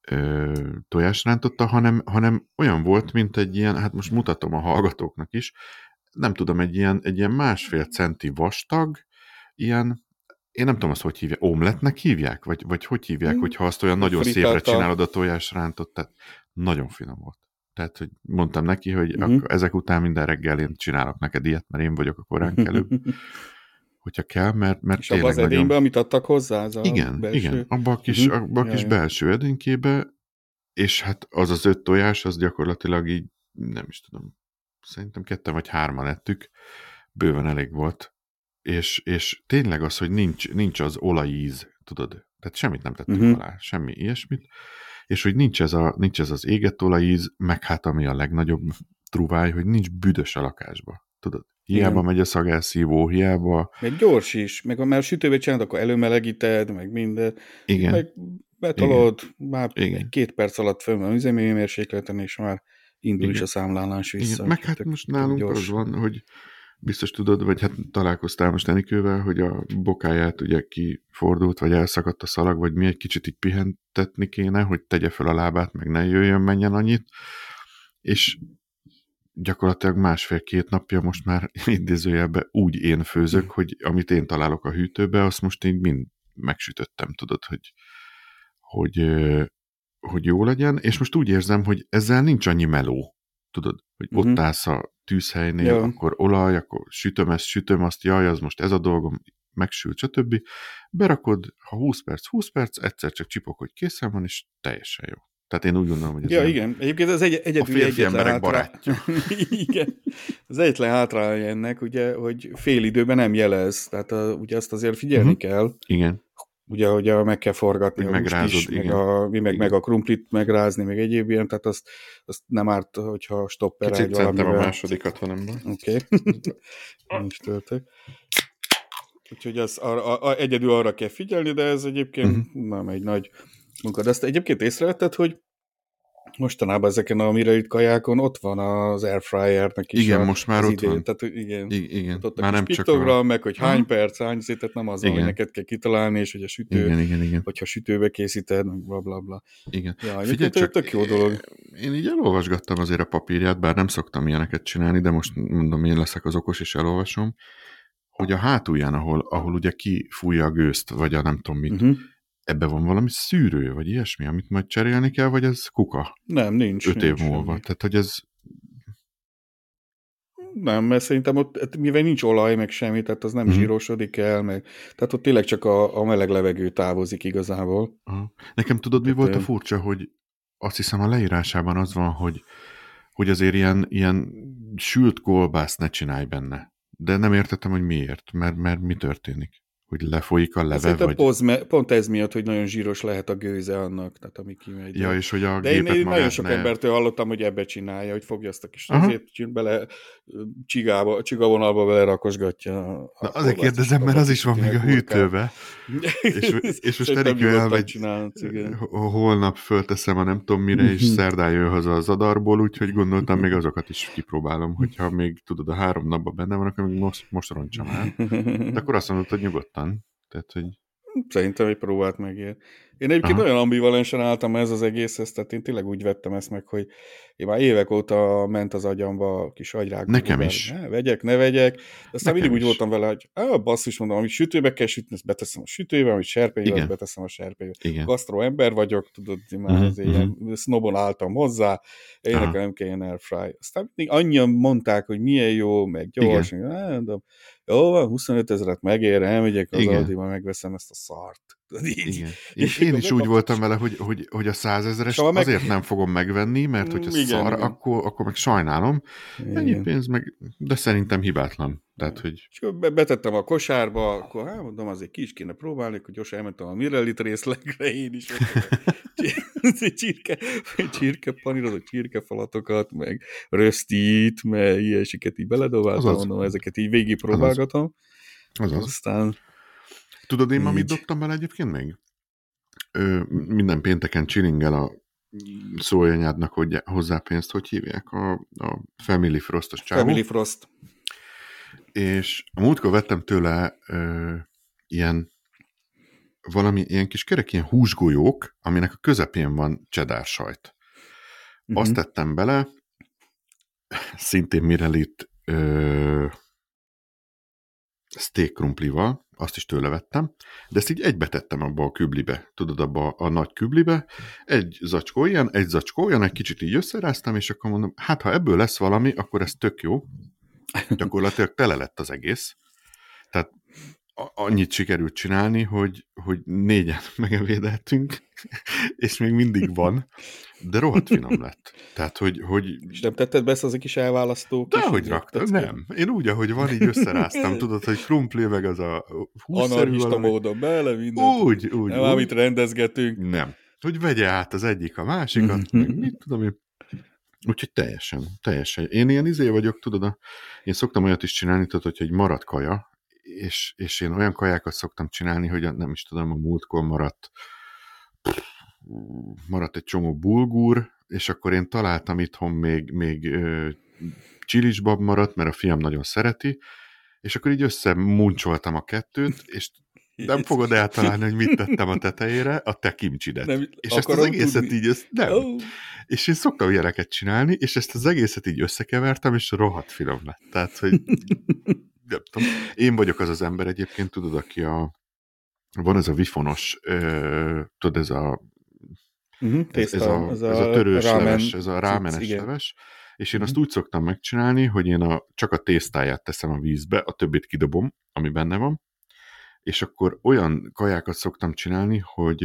ö, tojásrántotta, hanem, hanem olyan volt, mint egy ilyen, hát most mutatom a hallgatóknak is, nem tudom, egy ilyen, egy ilyen másfél centi vastag, ilyen, én nem tudom azt, hogy hívják, omletnek hívják? Vagy, vagy hogy hívják, Mm. hogyha azt olyan nagyon szépre Frittata. csinálod a tojásrántot, tehát nagyon finom volt. Tehát, hogy mondtam neki, hogy Mhm. akkor ezek után minden reggel én csinálok neked ilyet, mert én vagyok a korán kelőbb, hogyha kell, mert, mert És abban tényleg az nagyon... edényben, amit adtak hozzá, az Igen, belső... igen, abba a kis, Mhm. abba a kis ja. belső edénykébe, és hát az az öt tojás, az gyakorlatilag így, nem is tudom, szerintem ketten vagy hárman ettük, bőven elég volt, és, és tényleg az, hogy nincs, nincs az olajíz, tudod, tehát semmit nem tettünk Mhm. alá, semmi ilyesmit, és hogy nincs ez, a, nincs ez az égett olajíz, meg hát ami a legnagyobb truváj, hogy nincs büdös a lakásba. Tudod? Hiába Igen. megy a szagelszívó, hiába... Meg gyors is, meg ha már sütőbe csinálod, akkor előmelegíted, meg minden. Igen. Meg betolod, már Igen. két perc alatt fönn van üzemérsékleten, és már indul Igen. is a számlálás vissza. Igen. Meg hát most nálunk gyors. az van, hogy biztos tudod, vagy hát találkoztál most Enikővel, hogy a bokáját ugye kifordult, vagy elszakadt a szalag, vagy mi egy kicsit így pihentetni kéne, hogy tegye fel a lábát, meg ne jöjjön, menjen annyit. És gyakorlatilag másfél-két napja most már idézőjelben úgy én főzök, hogy amit én találok a hűtőbe, azt most így mind megsütöttem, tudod, hogy, hogy, hogy jó legyen, és most úgy érzem, hogy ezzel nincs annyi meló, tudod, hogy Mhm. ott állsz a tűzhelynél, Ja. akkor olaj, akkor sütöm ezt, sütöm azt, jaj, az most ez a dolgom, megsült, stb. Berakod, ha 20 perc, 20 perc, egyszer csak csipok, hogy készen van, és teljesen jó. Tehát én úgy gondolom, hogy ez Ja, igen. Egyébként az egy, egyedül férfi egyetlen emberek hátrá... igen. Az egyetlen hátránya ennek, ugye, hogy fél időben nem jelez. Tehát a, ugye azt azért figyelni Mhm. kell. Igen, Ugye, hogy a, meg kell forgatni Hogy a megrázod, is, meg, a, mi meg, Igen. meg a krumplit megrázni, meg egyéb ilyen, tehát azt, azt nem árt, hogyha stopper kicsit egy szentem a valamivel. másodikat, ha nem. Oké. Okay. is töltök. Úgyhogy az arra, a, a, egyedül arra kell figyelni, de ez egyébként uh-huh. nem egy nagy munka. De ezt egyébként észrevetted, hogy mostanában ezeken a Mirelit kajákon ott van az airfryernek is Igen, a, most már ott van. Tehát, igen. I- igen, Ott már nem csak a... meg hogy hány Aha. perc, hány szét, tehát nem az, van, hogy Igen. neked kell kitalálni, és hogy a sütő, Igen, igen, igen. hogyha sütőbe készíted, meg bla bla bla. igen. Ja, Figyelj csak, tök jó dolog. Én így elolvasgattam azért a papírját, bár nem szoktam ilyeneket csinálni, de most mondom, én leszek az okos, és elolvasom, hogy a hátulján, ahol, ahol ugye kifújja a gőzt, vagy a nem tudom mit, uh-huh. Ebbe van valami szűrő, vagy ilyesmi, amit majd cserélni kell, vagy ez kuka Nem, nincs. öt év nincs múlva. semmi. Tehát, hogy ez Nem, mert szerintem ott, hát mivel nincs olaj, meg semmi, tehát az nem Mhm. zsírosodik el, meg, tehát ott tényleg csak a, a meleg levegő távozik igazából. Aha. Nekem tudod, mi Tehát, volt a furcsa, hogy azt hiszem a leírásában az van, hogy, hogy azért ilyen, ilyen sült kolbászt ne csinálj benne. De nem értettem, hogy miért, mert, mert mi történik? Hogy lefolyik a leve, Szerintem vagy... pont, pont ez miatt, hogy nagyon zsíros lehet a gőze annak, tehát ami kimegy. Ja, és hogy a De én, gépet én magát nagyon sok ne... embertől hallottam, hogy ebbe csinálja, hogy fogja azt a kis azért bele csigába, csigavonalba belerakosgatja. a- a Na, azért kérdezem, mert az is van még a hűtőbe. És, és most Erikő elmegy, ho- holnap fölteszem a nem tudom mire, és Mhm. szerdán jön haza az adarból, úgyhogy gondoltam, még azokat is kipróbálom, hogyha még tudod, a három napban benne van, akkor még most, most roncsam el. De akkor azt mondod, hogy nyugodtan. Tehát, hogy Szerintem egy próbát megér. Én egyébként Aha. nagyon ambivalensen álltam ez az egészhez, tehát én tényleg úgy vettem ezt meg, hogy én már évek óta ment az agyamba a kis agyrák. Nekem is. Ne, vegyek, ne vegyek. Aztán Nekem mindig úgy is. voltam vele, hogy ah, basszus, mondom, amit sütőbe kell sütni, ezt beteszem a sütőbe, amit serpébe, Igen. azt beteszem a serpébe. igen. Ember vagyok, tudod, én már Mhm, azért ilyen sznobon álltam hozzá, én nekem nem kell ilyen airfry. Aztán mindig annyian mondták, hogy milyen jó, meg gyors, meg, ah, mondom, jó van, 25 ezeret megér, elmegyek az. Aldiba, megveszem ezt a szart. Így. Igen. És Én, én akkor is úgy voltam vele, hogy, hogy, hogy a százezeres ha meg- azért nem fogom megvenni, mert hogyha Mm, igen, szar, igen. Akkor, akkor meg sajnálom. Ennyi Igen. pénz meg, de szerintem hibátlan. Tehát, hogy És akkor be- betettem a kosárba, akkor hát mondom, azért ki is kéne próbálni, akkor gyorsan elmentem a Mirellit részlegre, én is vettem csirke, csirke panírozott csirkefalatokat, meg röstit, meg ilyesiket így beledobáltam, Azaz. mondom, ezeket így végig próbálgatom. azaz. Aztán Tudod, én ma mit dobtam bele egyébként még? Ö, minden pénteken csilingel a szójanyádnak hogy hozzá pénzt, hogy hívják a, a Family Frostos csávó. Family Frost. És a múltkor vettem tőle ö, ilyen valami ilyen kis kerek, ilyen húsgolyók, aminek a közepén van cheddar sajt. Mhm. Azt tettem bele, szintén Mirelit ö, steak krumplival, azt is tőle vettem, de ezt így egybe tettem abba a küblibe, tudod, abba a nagy küblibe, egy zacskó ilyen, egy zacskó olyan, egy kicsit így összeráztam, és akkor mondom, hát ha ebből lesz valami, akkor ez tök jó. Gyakorlatilag tele lett az egész. Annyit sikerült csinálni, hogy, hogy négyen megevédeltünk, és még mindig van, de rohadt finom lett. Tehát, hogy, hogy És nem tetted be ezt az a kis elválasztó de kis hogy tetszett? Nem. Én úgy, ahogy van, így összeráztam. Tudod, hogy krumpli, meg az a Anarchista valami. módon bele, mindent. Úgy, úgy, Nem, úgy. amit rendezgetünk. Nem. Hogy vegye át az egyik a másikat, Mhm. meg mit tudom én. Úgyhogy teljesen, teljesen. Én ilyen izé vagyok, tudod, a, én szoktam olyat is csinálni, tudod, hogy egy maradt kaja, és, és én olyan kajákat szoktam csinálni, hogy nem is tudom, a múltkor maradt maradt egy csomó bulgur, és akkor én találtam itthon még, még csilisbab maradt, mert a fiam nagyon szereti, és akkor így összemuncsoltam a kettőt, és nem fogod eltalálni, hogy mit tettem a tetejére, a te kimcsidet. Nem, és ezt az egészet tudni. így, össze, nem. Oh. És én szoktam ilyeneket csinálni, és ezt az egészet így összekevertem, és rohadt finom lett. Tehát, hogy nem tudom, én vagyok az az ember egyébként, tudod, aki a van ez a vifonos, ö, tudod, ez a uh-huh, ez, ez, a, ez, a, ez a törős rámen, leves, ez a rámenes igen. leves, és én azt úgy szoktam megcsinálni, hogy én a, csak a tésztáját teszem a vízbe, a többit kidobom, ami benne van, és akkor olyan kajákat szoktam csinálni, hogy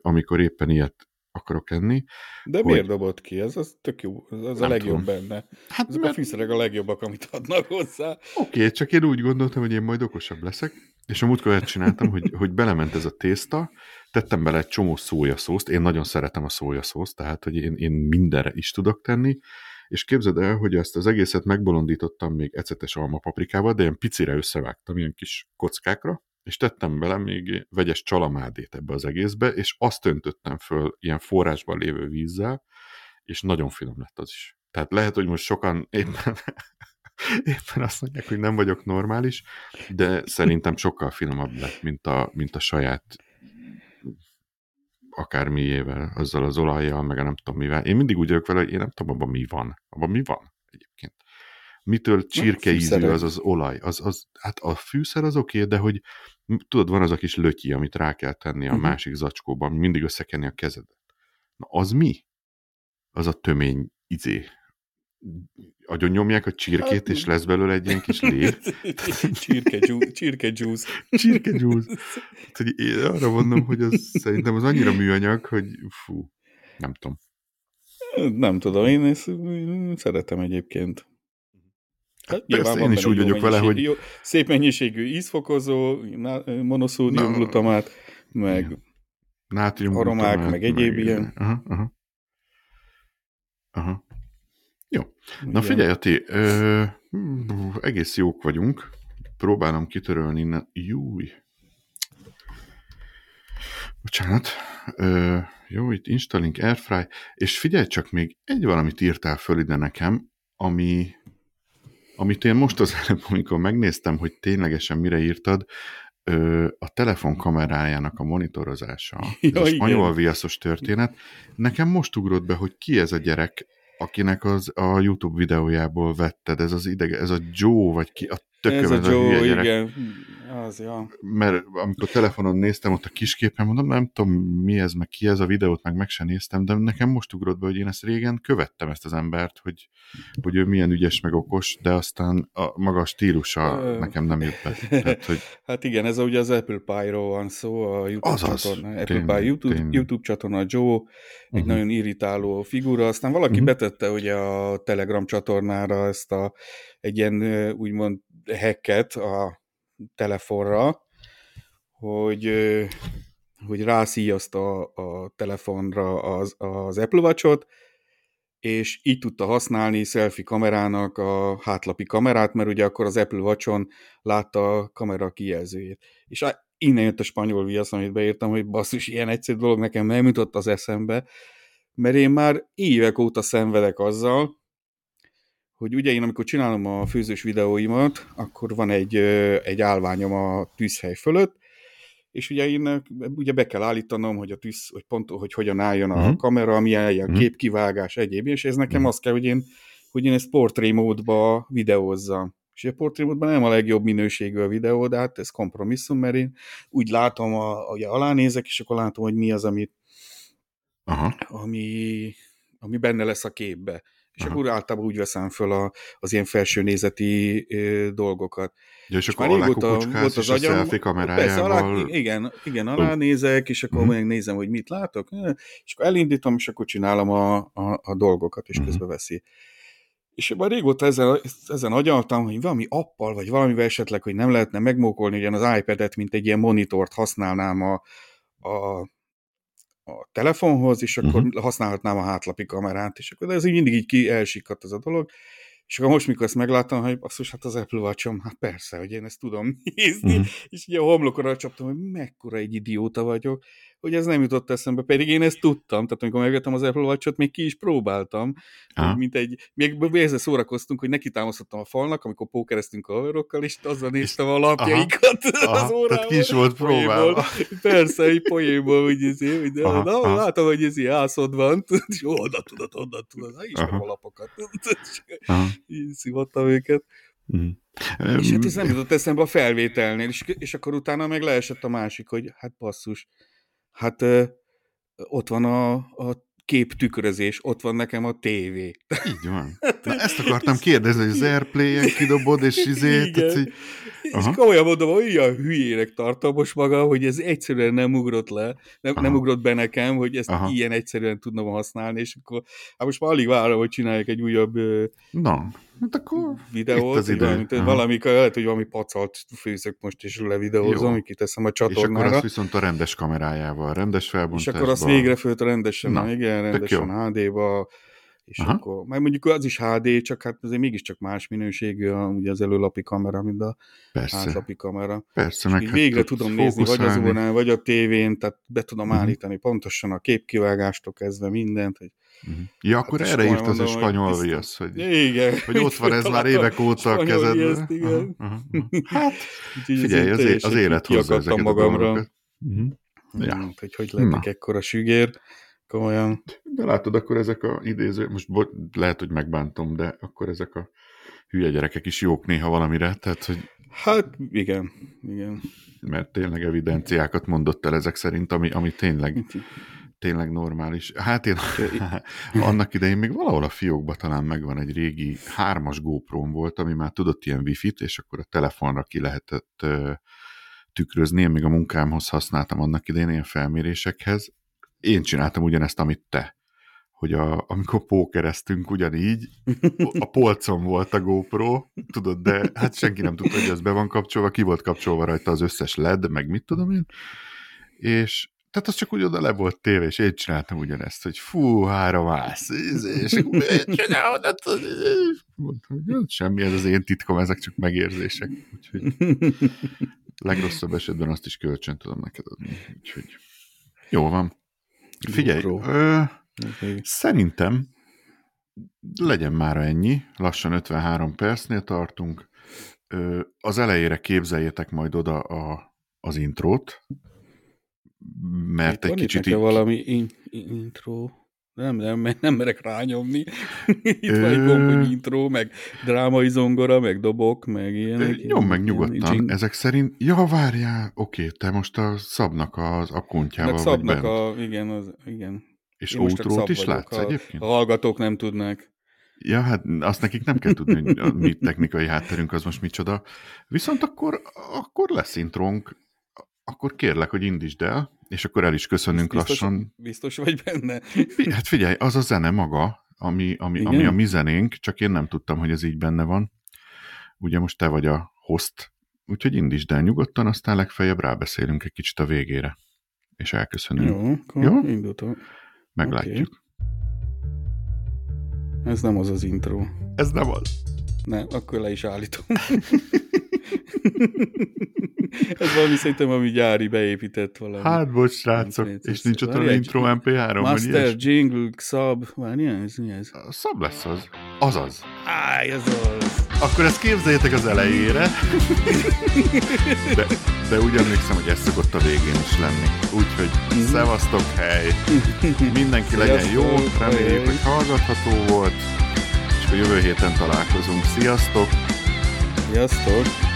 amikor éppen ilyet akarok enni. De hogy... miért dobott ki? Ez az tök jó, ez a legjobb tudom. benne. Hát Ezek mert... a fűszerek a legjobbak, amit adnak hozzá. Oké, okay, csak én úgy gondoltam, hogy én majd okosabb leszek, és a múltkor csináltam, hogy, hogy belement ez a tészta, tettem bele egy csomó szójaszószt, én nagyon szeretem a szójaszószt, tehát hogy én, én mindenre is tudok tenni, és képzeld el, hogy ezt az egészet megbolondítottam még ecetes almapaprikával, de ilyen picire összevágtam, ilyen kis kockákra, és tettem bele még vegyes csalamádét ebbe az egészbe, és azt öntöttem föl ilyen forrásban lévő vízzel, és nagyon finom lett az is. Tehát lehet, hogy most sokan éppen, éppen azt mondják, hogy nem vagyok normális, de szerintem sokkal finomabb lett, mint a, mint a saját akármiével, azzal az olajjal, meg a nem tudom mivel. Én mindig úgy vagyok vele, hogy én nem tudom, abban mi van. Abban mi van. Mitől csirkeízű az az olaj? Az, az, hát a fűszer az oké, okay, de hogy tudod, van az a kis lötyi, amit rá kell tenni a uh-huh. másik zacskóban, ami mindig összekenni a kezedet. Na, az mi? Az a tömény izé. Agyon nyomják a csirkét, hát, és lesz belőle egy ilyen kis lé. csirke, juice. Csirke juice. Tehát, én arra mondom, hogy az szerintem az annyira műanyag, hogy fú, nem tudom. Nem tudom, én ezt szeretem egyébként. Hát, Persze, én is úgy vagyok vele, hogy... Jó, szép mennyiségű ízfokozó, monoszódium glutamát, meg nátrium aromák, meg egyéb meg, ilyen. Aha, aha. Aha. Jó. Na figyelj, Ati, ö, egész jók vagyunk. Próbálom kitörölni innen. Júj. Bocsánat. Ö, jó, itt installing airfry. És figyelj csak, még egy valamit írtál föl ide nekem, ami amit én most az előbb, amikor megnéztem, hogy ténylegesen mire írtad, a telefon kamerájának a monitorozása, ja, ez a spanyol viaszos történet, nekem most ugrott be, hogy ki ez a gyerek, akinek az a YouTube videójából vetted, ez az idege, ez a Joe, vagy ki, a tököm, ez a Joe, a igen. Az, ja. Mert amikor telefonon néztem ott a kisképen, mondom, nem tudom mi ez, meg ki ez a videót, meg meg sem néztem, de nekem most ugrott be, hogy én ezt régen követtem ezt az embert, hogy, hogy ő milyen ügyes, meg okos, de aztán a maga a stílusa Ö... nekem nem jött be. Tehát, hogy... Hát igen, ez ugye az Apple Pie-ról van szó, a YouTube Azaz, csatorna, Apple tényleg, Pie YouTube, tényleg. YouTube csatorna, Joe, egy uh-huh. nagyon irritáló figura, aztán valaki uh-huh. betette ugye a Telegram csatornára ezt a egy ilyen úgymond hacket a telefonra, hogy, hogy rászíjazta a telefonra az, az Apple Watch-ot, és így tudta használni selfie kamerának a hátlapi kamerát, mert ugye akkor az Apple Watch-on látta a kamera kijelzőjét. És innen jött a spanyol viasz, amit beírtam, hogy basszus, ilyen egyszerű dolog nekem nem jutott az eszembe, mert én már évek óta szenvedek azzal, hogy ugye én amikor csinálom a főzős videóimat, akkor van egy, egy állványom a tűzhely fölött, és ugye én ugye be kell állítanom, hogy a tűz, hogy pont, hogy hogyan álljon a uh-huh. kamera, milyen a uh-huh. képkivágás, egyéb, és ez nekem uh-huh. az kell, hogy én, hogy én ezt portré módba videózzam. És a portré módban nem a legjobb minőségű a videó, de hát ez kompromisszum, mert én úgy látom, a, hogy alánézek, és akkor látom, hogy mi az, amit, Aha. Ami, ami benne lesz a képbe és Aha. akkor általában úgy veszem föl a, az ilyen felső nézeti ö, dolgokat. Ja, és, és akkor már régóta volt az agyam. A selfie kamerájával... Persze, alá, igen, igen, alá nézek, és akkor uh-huh. megnézem, hogy mit látok, és akkor elindítom, és akkor csinálom a, a, a dolgokat, és uh-huh. közben veszi. És már régóta ezen, ezen agyaltam, hogy valami appal, vagy valamivel esetleg, hogy nem lehetne megmókolni ugyan az iPad-et, mint egy ilyen monitort használnám a, a a telefonhoz, és akkor Mhm. használhatnám a hátlapi kamerát, és akkor de ez így mindig így ki elsikadt ez a dolog. És akkor most, mikor ezt megláttam, hogy basszus, hát az Apple watch hát persze, hogy én ezt tudom nézni, Mhm. és ugye a homlokra csaptam, hogy mekkora egy idióta vagyok, hogy ez nem jutott eszembe, pedig én ezt tudtam, tehát amikor megvettem az Apple watch még ki is próbáltam, Aha. mint egy, még ezzel szórakoztunk, hogy neki támasztottam a falnak, amikor pókereztünk a haverokkal, és azzal néztem a lapjaikat Aha, az órával. tehát ki is volt próbálva. Persze, egy poénból, hogy ez hogy de, Aha, na, látom, hogy ez ászod van, és onnan tudod, onnan tudod, ismerem Aha. a lapokat. Így szivattam őket. Mhm. És hát ez nem jutott eszembe a felvételnél, és, és akkor utána meg leesett a másik, hogy hát basszus, hát ott van a, a képtükrözés, ott van nekem a tévé. Így van. Na, ezt akartam kérdezni, hogy az Airplay-en kidobod, és izé, tehát, hogy... És Aha. komolyan mondom, olyan hülyének tartom most magam, hogy ez egyszerűen nem ugrott le, nem, nem ugrott be nekem, hogy ezt Aha. ilyen egyszerűen tudnom használni, és akkor hát most már alig várom, hogy csináljak egy újabb Na, hát akkor videót, az idő. Aha. valami, lehet, hogy valami pacalt főzök most, és levideózom, kiteszem a és akkor csatornára. azt viszont a rendes kamerájával, rendes És felbontásban. akkor azt végre fölt rendesen, Na, igen, rendesen. HD-ba, és Aha. Akkor, meg mondjuk az is HD, csak hát azért mégiscsak más minőségű a, ugye az előlapi kamera, mint a Persze, hátlapi kamera. persze. És Meg hát végre tudom nézni, vagy az órán, vagy a tévén, tehát be tudom Mhm. állítani pontosan a képkivágástól kezdve mindent. Hogy... Mhm. Ja, akkor Hát erre írt az a spanyol viasz, hogy, Igen. hogy ott van ez már évek óta a kezedben. aha, aha. Hát, Úgyhogy figyelj, az, é- az élet hozza ezeket a magamra. dolgokat. Mhm. Ja. Mm, Hogy hogy lettek ekkora sügér. Komolyan. De látod, akkor ezek a idéző, most bo- lehet, hogy megbántom, de akkor ezek a hülye gyerekek is jók néha valamire, tehát, hogy Hát igen, igen. mert tényleg evidenciákat mondott el ezek szerint, ami, ami tényleg, tényleg normális. Hát én annak idején még valahol a fiókban talán megvan egy régi hármas GoPro volt, ami már tudott ilyen wifi-t, és akkor a telefonra ki lehetett ö, tükrözni. Én még a munkámhoz használtam annak idején ilyen felmérésekhez. Én csináltam ugyanezt, amit te hogy a, amikor pókereztünk ugyanígy, a polcon volt a GoPro, tudod, de hát senki nem tudta, hogy ez be van kapcsolva, ki volt kapcsolva rajta az összes LED, meg mit tudom én, és tehát az csak úgy oda le volt téve, és én csináltam ugyanezt, hogy fú, három ász, és csinálod? Hát, Mondtam, hogy "Hát semmi, ez az én titkom, ezek csak megérzések. Úgyhogy legrosszabb esetben azt is kölcsön tudom neked adni. Úgyhogy jó van. Figyelj, GoPro. ö, Okay. Szerintem legyen már ennyi, lassan 53 percnél tartunk. Ö, Az elejére képzeljétek majd oda a, az intrót, mert egy itt kicsit nekem így... valami in- in- intro. Nem, nem, nem merek rányomni. Itt van egy gomb, hogy intro, meg drámai zongora, meg dobok, meg ilyenek. Nyom meg nyugodtan, ilyen- ezek szerint... Ja, várjál, oké, te most a szabnak az akkuntjával Meg vagy szabnak bent. a, igen, az, igen. És outrót is látsz a- egyébként? A hallgatók nem tudnak. Ja, hát azt nekik nem kell tudni, hogy a mi technikai hátterünk az most micsoda. Viszont akkor, akkor lesz intrónk, akkor kérlek, hogy indítsd el, és akkor el is köszönünk Biztos, lassan. biztos vagy benne? Hát figyelj, az a zene maga, ami, ami, Igen? ami a mi zenénk, csak én nem tudtam, hogy ez így benne van. Ugye most te vagy a host, úgyhogy indítsd el nyugodtan, aztán legfeljebb rábeszélünk egy kicsit a végére. És elköszönünk. Jó, akkor Jó? indultam. Meglátjuk. Ez nem az az intro. Ez nem az. Nem, akkor le is állítom. Ez valami szerintem, ami gyári beépített valami. Hát, bocs, srácok, és nincs ott a intro MP3, vagy Master, jingle, sub, várjál, ez mi ez? A Szab lesz az. Azaz. Áj, ez az. Akkor ezt képzeljétek az elejére. De, de úgy emlékszem, hogy ez szokott a végén is lenni. Úgyhogy Mhm. szevasztok, hely! Mindenki legyen jó, reméljük, hogy hallgatható volt, és a jövő héten találkozunk. Sziasztok! Sziasztok!